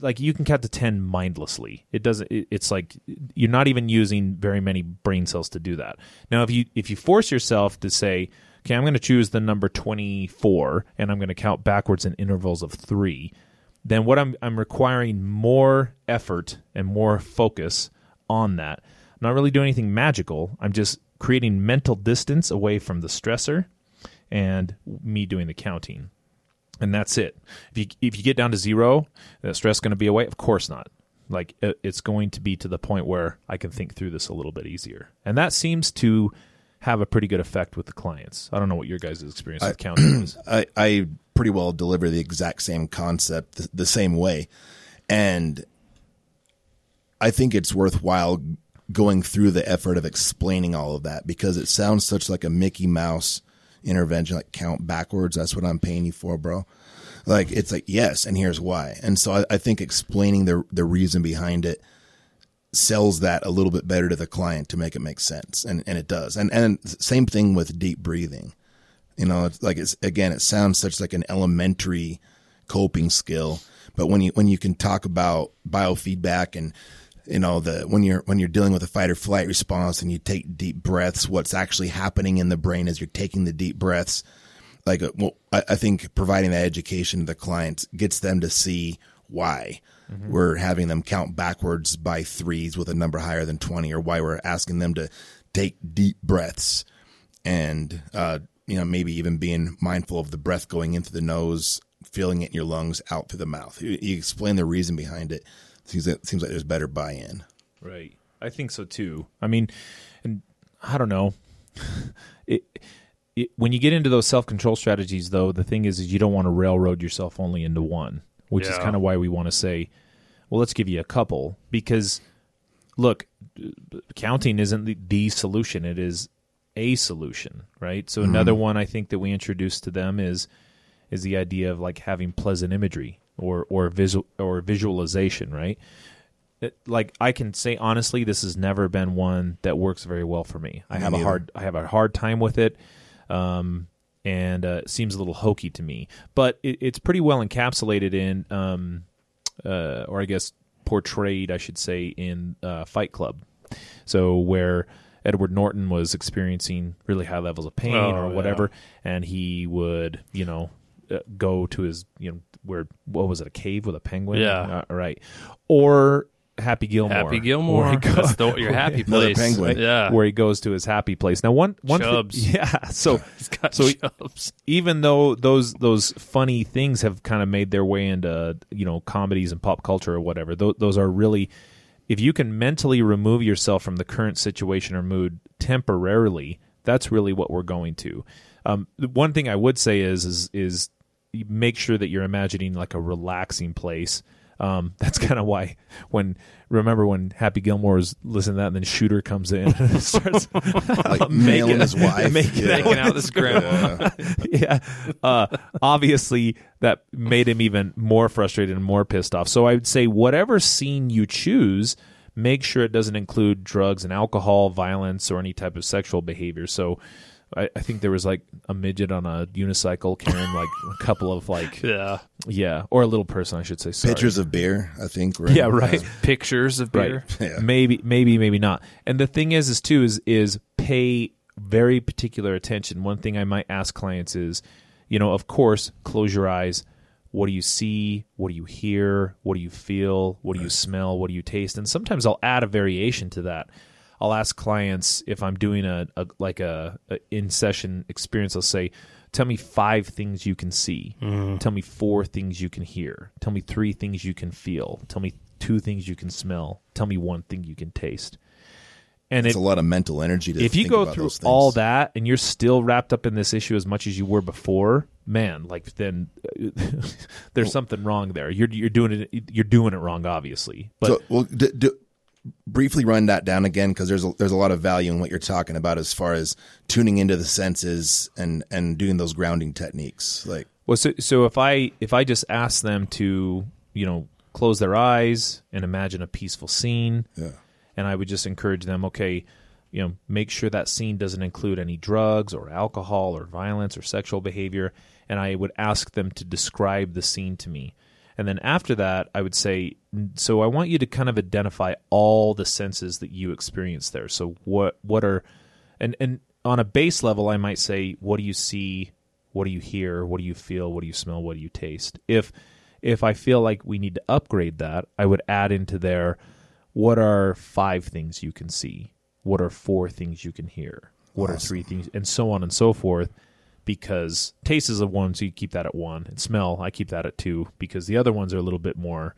Like you can count to 10 mindlessly. It doesn't it's like you're not even using very many brain cells to do that. Now if you if you force yourself to say okay i'm going to choose the number 24 and i'm going to count backwards in intervals of 3 then what i'm i'm requiring more effort and more focus on that. I'm not really doing anything magical. I'm just creating mental distance away from the stressor and me doing the counting and that's it. If you if you get down to zero, that stress going to be away? Of course not. Like it's going to be to the point where I can think through this a little bit easier, and that seems to have a pretty good effect with the clients. I don't know what your guys' experience with counting is. I, I pretty well deliver the exact same concept the, the same way. And I think it's worthwhile going through the effort of explaining all of that because it sounds such like a Mickey Mouse intervention, like count backwards. That's what I'm paying you for, bro. Like it's like, yes, and here's why. And so I, I think explaining the the reason behind it sells that a little bit better to the client to make it make sense. And and it does. And and same thing with deep breathing. You know, it's like it's again, it sounds such like an elementary coping skill, but when you when you can talk about biofeedback and you know the when you're when you're dealing with a fight or flight response and you take deep breaths, what's actually happening in the brain as you're taking the deep breaths, like uh, well, I, I think providing that education to the clients gets them to see why we're having them count backwards by threes with a number higher than 20 or why we're asking them to take deep breaths and uh, you know maybe even being mindful of the breath going into the nose feeling it in your lungs out through the mouth. You, you explain the reason behind it seems like, seems like there's better buy-in Right. I think so too. I mean, and I don't know. It, it, when you get into those self control strategies, though, the thing is, is you don't want to railroad yourself only into one, which is kind of why we want to say, well, let's give you a couple because, look, counting isn't the, the solution; it is a solution, right? So mm-hmm. another one I think that we introduced to them is is the idea of like having pleasant imagery or or visual or visualization, right? it, like I can say honestly, this has never been one that works very well for me. I Me have a hard I have a hard time with it, um, and uh, it seems a little hokey to me. But it, it's pretty well encapsulated in, um, uh, or I guess portrayed, I should say, in uh, Fight Club. So where Edward Norton was experiencing really high levels of pain Oh, or yeah. whatever, and he would, you know, uh, go to his, you know, where what was it, a cave with a penguin? Yeah. Uh, right. Or Happy Gilmore. Happy Gilmore. he go- That's the, your happy Another place. penguin. Yeah. where he goes to his happy place. Now, one one thi- Chubs. yeah. So He's got So- chubs. even though those those funny things have kind of made their way into you know comedies and pop culture or whatever, those, those are really if you can mentally remove yourself from the current situation or mood temporarily, that's really what we're going to. Um, one thing I would say is is is you make sure that you're imagining like a relaxing place. Um, that's kind of why when remember when Happy Gilmore is listening to that, and then Shooter comes in and starts Like mailing his wife. making Yeah. Out this grandma. yeah. Uh, obviously, that made him even more frustrated and more pissed off. So I would say, whatever scene you choose, make sure it doesn't include drugs and alcohol, violence, or any type of sexual behavior. So I, I think there was like a midget on a unicycle carrying like a couple of like, Yeah. yeah, or a little person, I should say. Sorry. Pictures of beer, I think. were- Yeah, right. Pictures of beer. Right. Yeah. Maybe, maybe, maybe not. And the thing is, is too, is is pay very particular attention. One thing I might ask clients is, you know, of course, close your eyes. What do you see? What do you hear? What do you feel? What do you smell? What do you taste? And sometimes I'll add a variation to that. I'll ask clients if I'm doing a, a like a, a in session experience. I'll say, "Tell me five things you can see. Mm-hmm. Tell me four things you can hear. Tell me three things you can feel. Tell me two things you can smell. Tell me one thing you can taste." And It's it, a lot of mental energy to if you think go about through all that and you're still wrapped up in this issue as much as you were before, man, like then there's something wrong there. You're you're doing it you're doing it wrong, obviously. But so, well, d- d- briefly run that down again because there's a, there's a lot of value in what you're talking about as far as tuning into the senses and and doing those grounding techniques. Like, Well, so so if I if I just ask them to you know close their eyes and imagine a peaceful scene, yeah, and I would just encourage them, okay, you know, make sure that scene doesn't include any drugs or alcohol or violence or sexual behavior, and I would ask them to describe the scene to me. And then after that, I would say, so I want you to kind of identify all the senses that you experience there. So what what are and and on a base level, I might say, what do you see? What do you hear? What do you feel? What do you smell? What do you taste? If if I feel like we need to upgrade that, I would add into there what are five things you can see? What are four things you can hear? What are three things? And so on and so forth. Because taste is a one, so you keep that at one. And smell, I keep that at two, because the other ones are a little bit more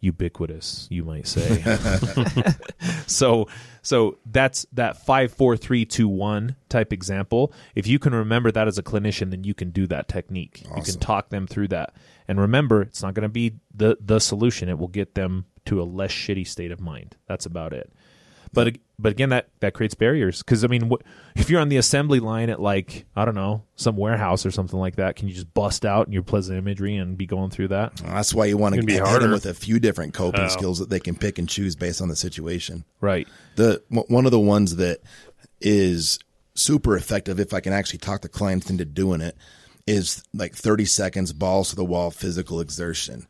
ubiquitous, you might say. so so that's that five, four, three, two, one type example. If you can remember that as a clinician, then you can do that technique. You can talk them through that. And remember, it's not going to be the the solution. It will get them to a less shitty state of mind. That's about it. But but again, that that creates barriers because I mean, wh- if you're on the assembly line at like I don't know some warehouse or something like that, can you just bust out in your pleasant imagery and be going through that? that's why you want to It'd be hit them with a few different coping Oh. skills that they can pick and choose based on the situation. Right. the w- one of the ones that is super effective if I can actually talk the clients into doing it is like 30 seconds balls to the wall physical exertion.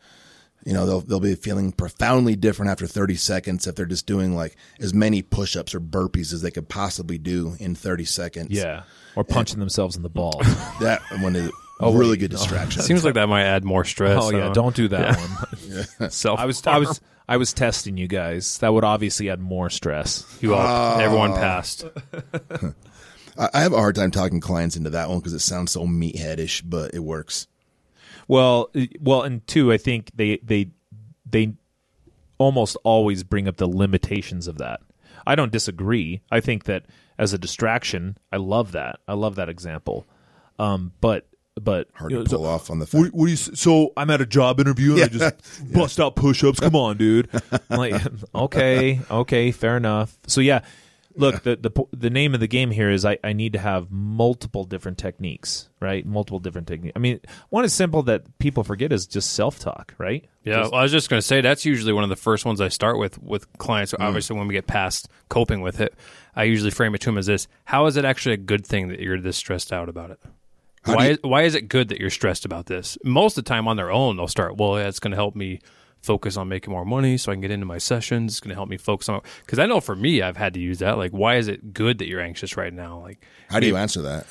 You know, they'll they'll be feeling profoundly different after 30 seconds if they're just doing like as many push-ups or burpees as they could possibly do in 30 seconds. Yeah. Or punching themselves in the balls. That one is Oh, a really wait. good distraction. Seems like that might add more stress. oh yeah, uh, don't do that one. Self. I was I was I was testing you guys. That would obviously add more stress. You all, everyone Oh. passed. I, I have a hard time talking clients into that one because it sounds so meatheadish, but it works. Well, well, and two, I think they they they almost always bring up the limitations of that. I don't disagree. I think that as a distraction, I love that. I love that example. Um, but but Hard you know, to so- pull off on the What, fact. what do you? So I'm at a job interview and I just bust out push-ups. Come on, dude. I'm like, okay, okay, fair enough. So yeah, look, the the the name of the game here is I I need to have multiple different techniques, right? Multiple different techniques. I mean, one is simple that people forget is just self-talk, right? Yeah, well, I was just going to say that's usually one of the first ones I start with with clients. Mm. Obviously, when we get past coping with it, I usually frame it to them as this: How is it actually a good thing that you're this stressed out about it? How Why you- is, why is it good that you're stressed about this? Most of the time, on their own, they'll start. Well, yeah, it's going to help me focus on making more money, so I can get into my sessions. It's going to help me focus on because I know for me, I've had to use that. Like, why is it good that you're anxious right now? Like, How do you answer that?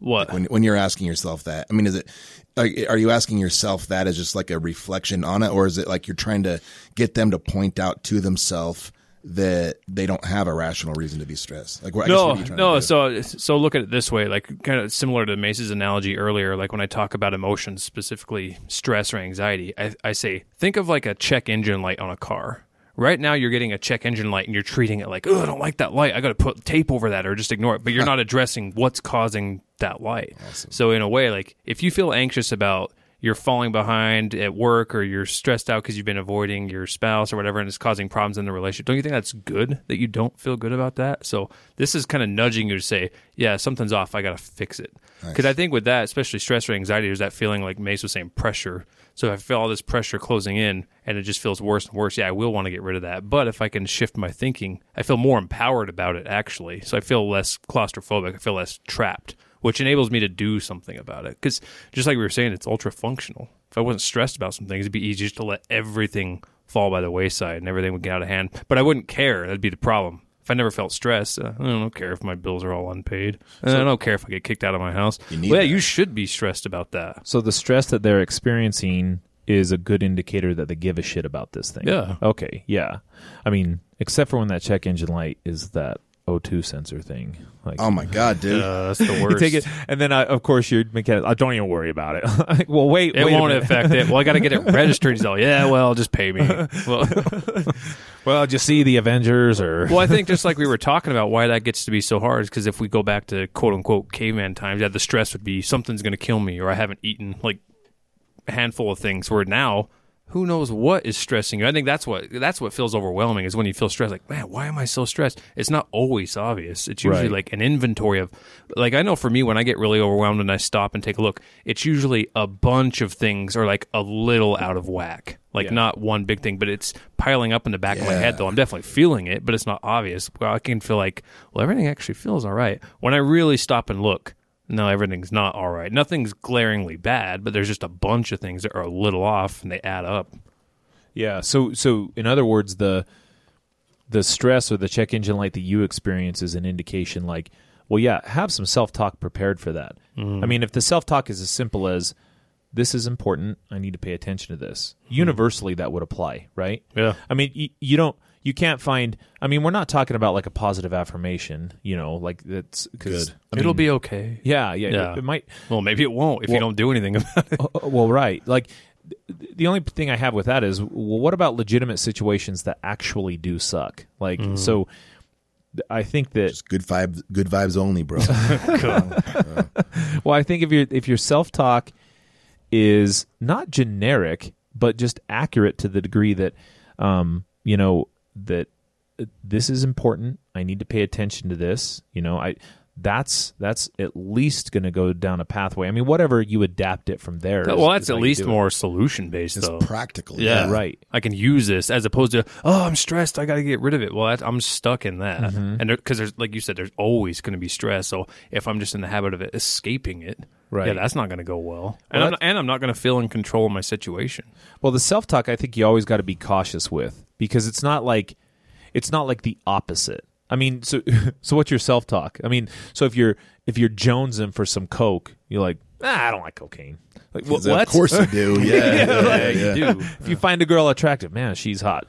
What? when when you're asking yourself that? I mean, is it like are you asking yourself that as just like a reflection on it, or is it like you're trying to get them to point out to themselves that they don't have a rational reason to be stressed? Like, what, I guess, no, what are you trying no. So, so look at it this way, like kind of similar to Mace's analogy earlier. Like when I talk about emotions, specifically stress or anxiety, I, I say think of like a check engine light on a car. Right now, you're getting a check engine light and you're treating it like, oh, I don't like that light. I got to put tape over that or just ignore it. But you're not addressing what's causing that light. So, in a way, like if you feel anxious about you're falling behind at work or you're stressed out because you've been avoiding your spouse or whatever and it's causing problems in the relationship, don't you think that's good that you don't feel good about that? So, this is kind of nudging you to say, yeah, something's off. I got to fix it. Because I think with that, especially stress or anxiety, there's that feeling like Mace was saying pressure. So if I feel all this pressure closing in and it just feels worse and worse, yeah, I will want to get rid of that. But if I can shift my thinking, I feel more empowered about it actually. So I feel less claustrophobic. I feel less trapped, which enables me to do something about it. Because just like we were saying, it's ultra functional. If I wasn't stressed about some things, it'd be easy just to let everything fall by the wayside and everything would get out of hand. But I wouldn't care. That'd be the problem. If I never felt stressed, uh, I don't care if my bills are all unpaid. And I don't care if I get kicked out of my house. You need well, yeah, that. you should be stressed about that. So the stress that they're experiencing is a good indicator that they give a shit about this thing. Yeah. Okay. Yeah. I mean, except for when that check engine light is that O2 sensor thing. Like, oh my god, dude! Uh, that's the you worst. take it, and then uh, of course your mechanic. I don't even worry about it. like, well, wait, It wait won't affect it. Well, I got to get it registered. He's all, yeah, well, just pay me. Well, Well, did you see the Avengers or? well, I think just like we were talking about, why that gets to be so hard is because if we go back to quote unquote caveman times, yeah, the stress would be something's going to kill me, or I haven't eaten like a handful of things. Where now, who knows what is stressing you? I think that's what that's what feels overwhelming is when you feel stressed. Like, man, why am I so stressed? It's not always obvious. It's usually Right. like an inventory of, like I know for me when I get really overwhelmed and I stop and take a look, it's usually a bunch of things or like a little out of whack. Like Yeah. not one big thing, but it's piling up in the back of my head. Though I'm definitely feeling it, but it's not obvious. Well, I can feel like, well, everything actually feels all right when I really stop and look. No, everything's not all right. Nothing's glaringly bad, but there's just a bunch of things that are a little off, and they add up. Yeah. So so in other words, the the stress or the check engine light that you experience is an indication like, well, yeah, have some self talk prepared for that. Mm. I mean, if the self talk is as simple as this is important, I need to pay attention to this. Hmm. Universally, that would apply, right? Yeah. I mean, you, you don't. You can't find. I mean, we're not talking about like a positive affirmation, you know, like that's cause, Good. I It'll be okay. Yeah, yeah, Yeah. It, it might. Well, maybe it won't if you don't do anything about it. Oh, oh, well, right. Like th- the only thing I have with that is, well, what about legitimate situations that actually do suck? Like, so th- I think that. Just good vibes, good vibes only, bro. Well, I think if your if your self talk is not generic, but just accurate to the degree that, um, you know, that uh, this is important. I need to pay attention to this. You know, I. That's that's at least going to go down a pathway. I mean, whatever you adapt it from there. is- well, that's is at least more solution based, it's though. practical. Yeah. Yeah, right. I can use this as opposed to oh I'm stressed I got to get rid of it. Well, that, I'm stuck in that, Mm-hmm. and because there's like you said, there's always going to be stress. So if I'm just in the habit of it, escaping it, Right. Yeah, that's not going to go well, and Well, I'm not, and I'm not going to feel in control of my situation. Well, the self talk I think you always got to be cautious with because it's not like it's not like the opposite. I mean, so so what's your self talk? I mean, so if you're if you're jonesing for some coke, you're like, ah, I don't like cocaine. Like, what? Of course you do. Yeah, yeah, Yeah, yeah. you do. If you find a girl attractive, man, she's hot.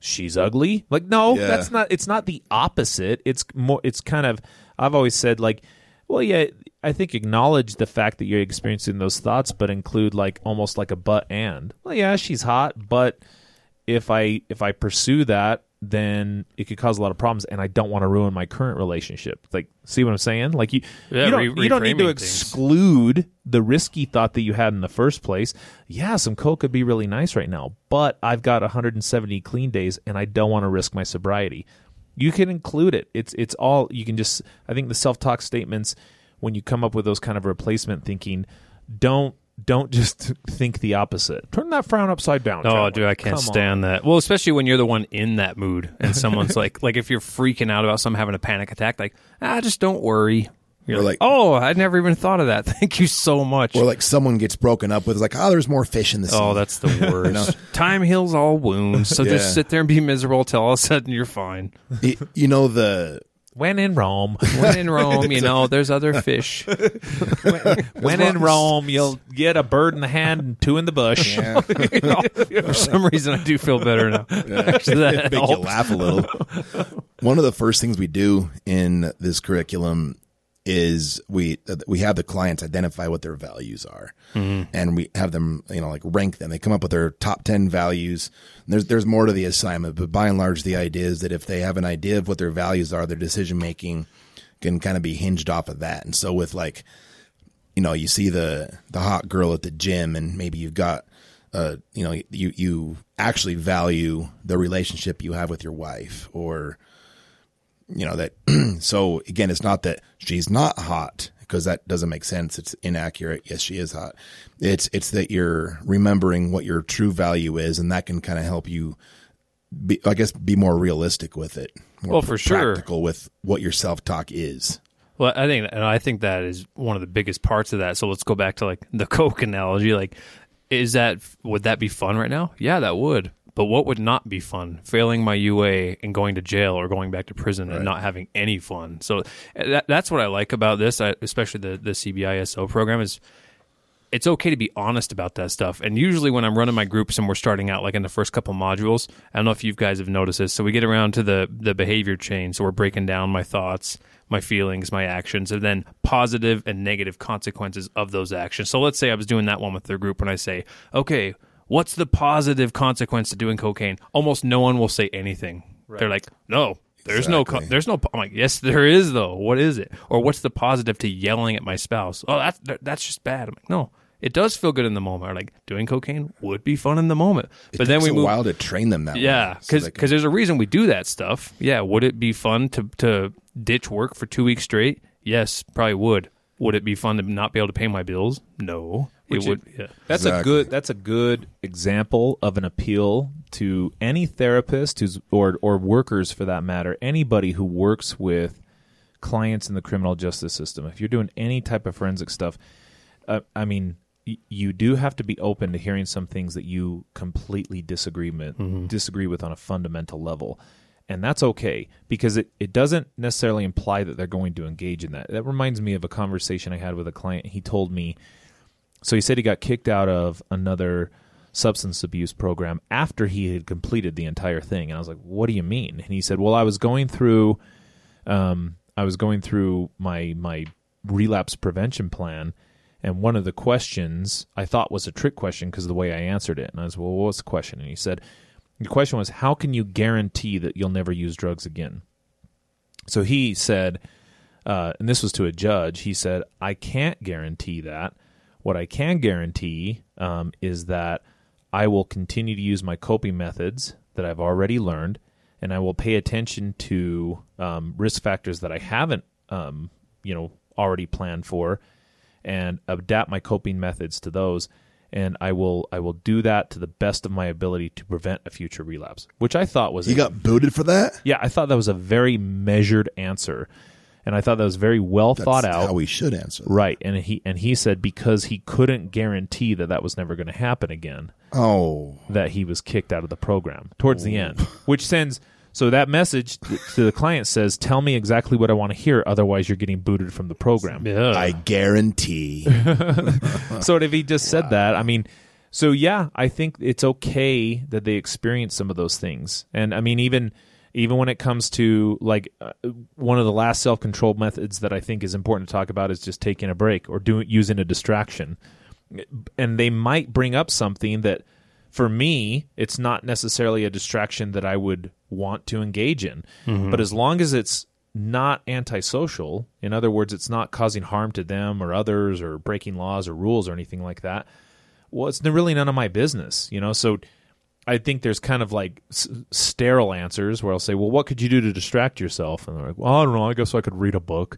She's ugly. Like, no, that's not. It's not the opposite. It's more. It's kind of. I've always said like, well, yeah. I think acknowledge the fact that you're experiencing those thoughts, but include like almost like a but and. Well, yeah, she's hot, but if I if I pursue that, then it could cause a lot of problems, and I don't want to ruin my current relationship. Like, see what I'm saying? Like you, Yeah, you don't re- you don't need to reframing things. exclude the risky thought that you had in the first place. Yeah, some coke could be really nice right now, but I've got 170 clean days, and I don't want to risk my sobriety. You can include it. It's it's all you can just. I think the self talk statements when you come up with those kind of replacement thinking, don't don't just think the opposite. Turn that frown upside down. Oh, Trevor. dude, I can't Come stand that. Well, especially when you're the one in that mood and someone's like, like if you're freaking out about someone having a panic attack, like, ah, just don't worry. You're like, like- oh, I never even thought of that. Thank you so much. Or like someone gets broken up with, like, oh, there's more fish in the sea. oh, that's the worst. Time heals all wounds. So Yeah. just sit there and be miserable till all of a sudden you're fine. Y- you know the when in Rome, When in Rome, you know, there's other fish. when in Rome, you'll get a bird in the hand and two in the bush. Yeah. For some reason, I do feel better now. Actually, that make you helps. laugh a little. One of the first things we do in this curriculum is we we have the clients identify what their values are, and we have them you know like rank them. They come up with their top ten values. And there's there's more to the assignment, but by and large, the idea is that if they have an idea of what their values are, their decision making can kind of be hinged off of that. And so with like you know, you see the the hot girl at the gym, and maybe you've got, uh, you know, you you actually value the relationship you have with your wife, or, you know, that. so again, it's not that she's not hot because that doesn't make sense. It's inaccurate. Yes, she is hot. It's it's that you're remembering what your true value is, and that can kind of help you. Be, I guess be more realistic with it. More Well, for sure. practical with what your self talk is. Well, I think, and I think that is one of the biggest parts of that. So let's go back to like the Coke analogy. Like, is that would that be fun right now? Yeah, that would. But what would not be fun? Failing my UA and going to jail or going back to prison and not having any fun. So uh, that, that's what I like about this, I, especially the the CBISA program is it's okay to be honest about that stuff. And usually when I'm running my groups and we're starting out like in the first couple modules, I don't know if you guys have noticed this. So we get around to the the behavior chain. So we're breaking down my thoughts, my feelings, my actions, and then positive and negative consequences of those actions. So let's say I was doing that one with their group and I say, okay, what's the positive consequence to doing cocaine? Almost no one will say anything. They're like, no, there's no, co- there's no. I'm like, yes, there is though. What is it? Or what's the positive to yelling at my spouse? Oh, that's that's just bad. I'm like, no, it does feel good in the moment. Or like doing cocaine would be fun in the moment. It but then takes we a move. while to train them that way. Yeah, so because they can- there's a reason we do that stuff. Yeah, would it be fun to to ditch work for two weeks straight? Yes, probably would. Would it be fun to not be able to pay my bills? No, Which it would. it- yeah. That's a good. That's a good example of an appeal to any therapist who's or or workers for that matter. Anybody who works with clients in the criminal justice system. If you're doing any type of forensic stuff, uh, I mean, y- you do have to be open to hearing some things that you completely disagree with, disagree with on a fundamental level. And that's okay because it, it doesn't necessarily imply that they're going to engage in that. That reminds me of a conversation I had with a client. He told me so he said he got kicked out of another substance abuse program after he had completed the entire thing. And I was like, "What do you mean?" And he said, "Well, I was going through, um, I was going through my my relapse prevention plan, and one of the questions I thought was a trick question because of the way I answered it. And I was, well, what's the question? And he said, the question was, how can you guarantee that you'll never use drugs again? So he said, uh, and this was to a judge. He said, I can't guarantee that. What I can guarantee um, is that I will continue to use my coping methods that I've already learned, and I will pay attention to um, risk factors that I haven't, um, you know, already planned for, and adapt my coping methods to those. And I will, I will do that to the best of my ability to prevent a future relapse, which I thought was you a got booted for that. yeah, I thought that was a very measured answer, and I thought that was very well That's thought out. How we should answer. that. right, and he and he said because he couldn't guarantee that that was never going to happen again, Oh, that he was kicked out of the program towards the oh. end, which sends. So that message to the client says, "Tell me exactly what I want to hear, otherwise you're getting booted from the program." Yeah. I guarantee. so if he just said that, I mean, so yeah, I think it's okay that they experience some of those things, and I mean, even even when it comes to like uh, one of the last self control methods that I think is important to talk about is just taking a break or doing using a distraction, and they might bring up something that. For me, it's not necessarily a distraction that I would want to engage in. But as long as it's not antisocial, in other words, it's not causing harm to them or others or breaking laws or rules or anything like that, well, it's really none of my business, you know? So I think there's kind of like s- sterile answers where I'll say, well, what could you do to distract yourself? And they're like, well, I don't know. I guess I could read a book.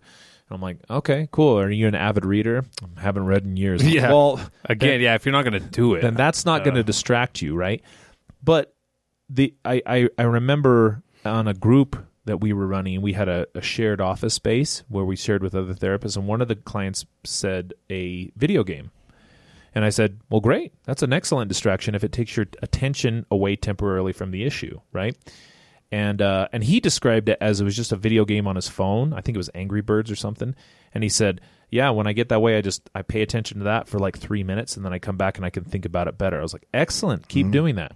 And I'm like, okay, cool. Are you an avid reader? I haven't read in years. Yeah. Well, Again, yeah. If you're not going to do it, then that's not uh, going to distract you, right? But the I, I I remember on a group that we were running, we had a, a shared office space where we shared with other therapists, and one of the clients said a video game. And I said, "Well, great. That's an excellent distraction if it takes your attention away temporarily from the issue, right?" and uh, and he described it as it was just a video game on his phone. I think it was Angry Birds or something. And he said, "Yeah, when I get that way, I just I pay attention to that for like three minutes, and then I come back and I can think about it better." I was like, "Excellent, keep doing that."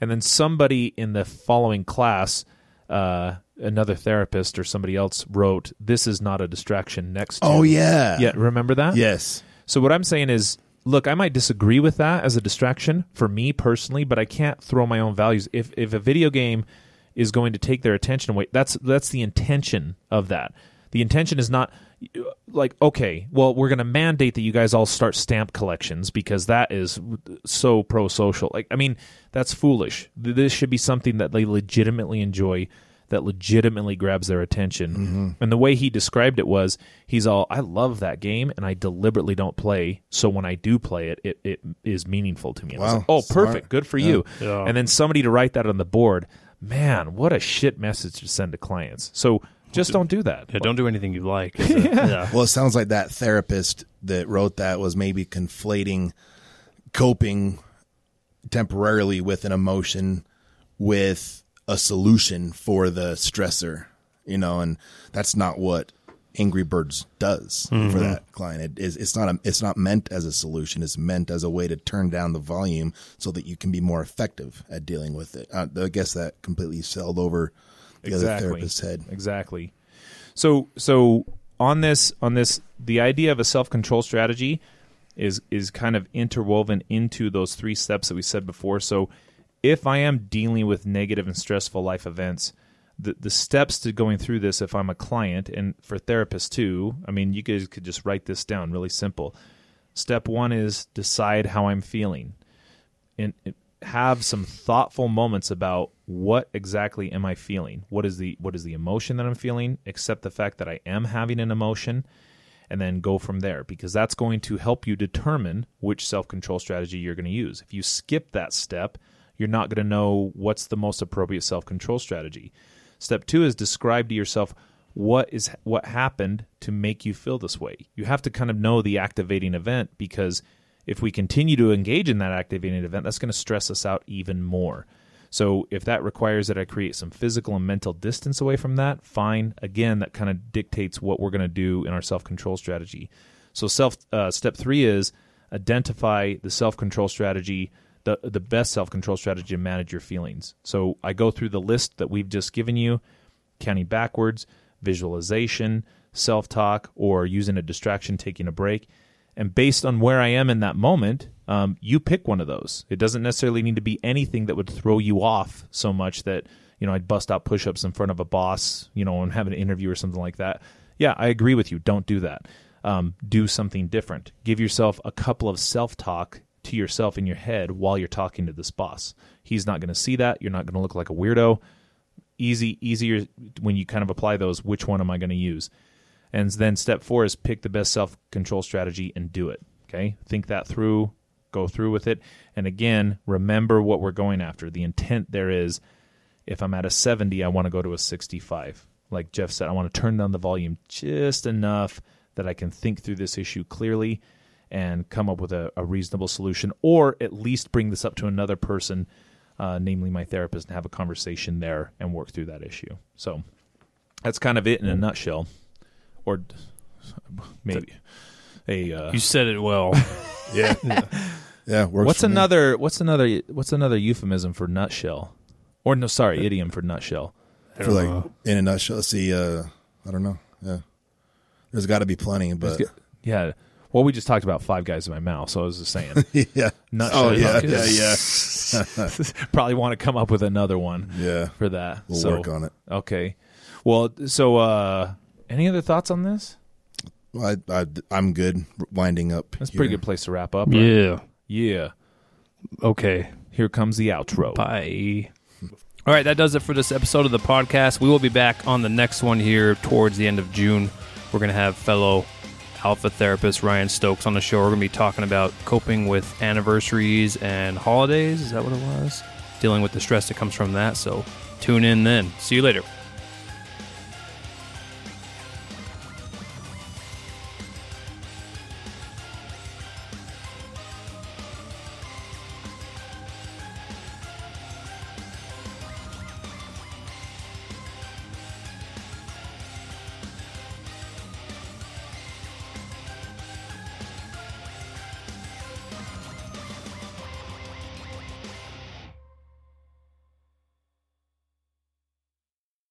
And then somebody in the following class, uh, another therapist or somebody else wrote, "This is not a distraction." Next, to Oh yeah. yeah, remember that? Yes. So what I'm saying is, look, I might disagree with that as a distraction for me personally, but I can't throw my own values. If if a video game is going to take their attention away, that's that's the intention of that. The intention is not like okay, well, we're going to mandate that you guys all start stamp collections because that is so pro social. Like, I mean, that's foolish. This should be something that they legitimately enjoy that legitimately grabs their attention. Mm-hmm. And the way he described it was he's all, I love that game and I deliberately don't play. So when I do play it, it, it is meaningful to me. And I was Wow, like, oh, smart. perfect. Good for you. Yeah. And then somebody to write that on the board. Man, what a shit message to send to clients. So just don't do that. Yeah, don't do anything you like. Is it? yeah. Well, it sounds like that therapist that wrote that was maybe conflating coping temporarily with an emotion with a solution for the stressor, you know, and that's not what Angry Birds does for that client. It is it's not a, it's not meant as a solution. It's meant as a way to turn down the volume so that you can be more effective at dealing with it. Uh, I guess that completely sailed over the other therapist's head. Exactly. So so on this on this the idea of a self control strategy is is kind of interwoven into those three steps that we said before. So if I am dealing with negative and stressful life events, the the steps to going through this if I'm a client and for therapists too, I mean you guys could just write this down really simple. Step 1 is decide how I'm feeling and have some thoughtful moments about what exactly am I feeling? What is the what is the emotion that I'm feeling? Accept the fact that I am having an emotion and then go from there because that's going to help you determine which self-control strategy you're going to use. If you skip that step, you're not going to know what's the most appropriate self-control strategy. Step 2 is describe to yourself what is what happened to make you feel this way. You have to kind of know the activating event because if we continue to engage in that activating event, that's going to stress us out even more. So if that requires that I create some physical and mental distance away from that, fine. Again, that kind of dictates what we're going to do in our self control strategy. So self uh, step three is identify the self control strategy, the the best self control strategy to manage your feelings. So I go through the list that we've just given you, counting backwards, visualization, self talk, or using a distraction, taking a break. And based on where I am in that moment, um, you pick one of those. It doesn't necessarily need to be anything that would throw you off so much that you know I'd bust out push-ups in front of a boss, you know, and have an interview or something like that. Yeah, I agree with you. Don't do that. Um, do something different. Give yourself a couple of self-talk to yourself in your head while you're talking to this boss. He's not going to see that. You're not going to look like a weirdo. Easy, easier when you kind of apply those. Which one am I going to use? And then step four is pick the best self control strategy and do it. Okay. Think that through, go through with it. And again, remember what we're going after. The intent there is if I'm at a 70, I want to go to a 65. Like Jeff said, I want to turn down the volume just enough that I can think through this issue clearly and come up with a, a reasonable solution, or at least bring this up to another person, uh, namely my therapist, and have a conversation there and work through that issue. So that's kind of it in a nutshell or maybe a uh, You said it well. Yeah. yeah. Works what's for me. another what's another what's another euphemism for nutshell or no sorry idiom for nutshell for like in a nutshell? Let's see. Uh, I don't know. Yeah. There's got to be plenty, but yeah well we just talked about five guys in my mouth so i was just saying yeah. Nutshell. Oh yeah, Okay. yeah, yeah, probably want to come up with another one yeah. for that We'll so, work on it. okay well so uh any other thoughts on this I, I, I'm good. Winding up. that's a pretty good place to wrap up right? yeah. yeah Okay. here comes the outro Bye. All right, that does it for this episode of the podcast. We will be back on the next one here towards the end of June. We're going to have fellow alpha therapist Ryan Stokes on the show. We're going to be talking about coping with anniversaries and holidays. Is that what it was? Dealing with the stress that comes from that. So tune in then. See you later.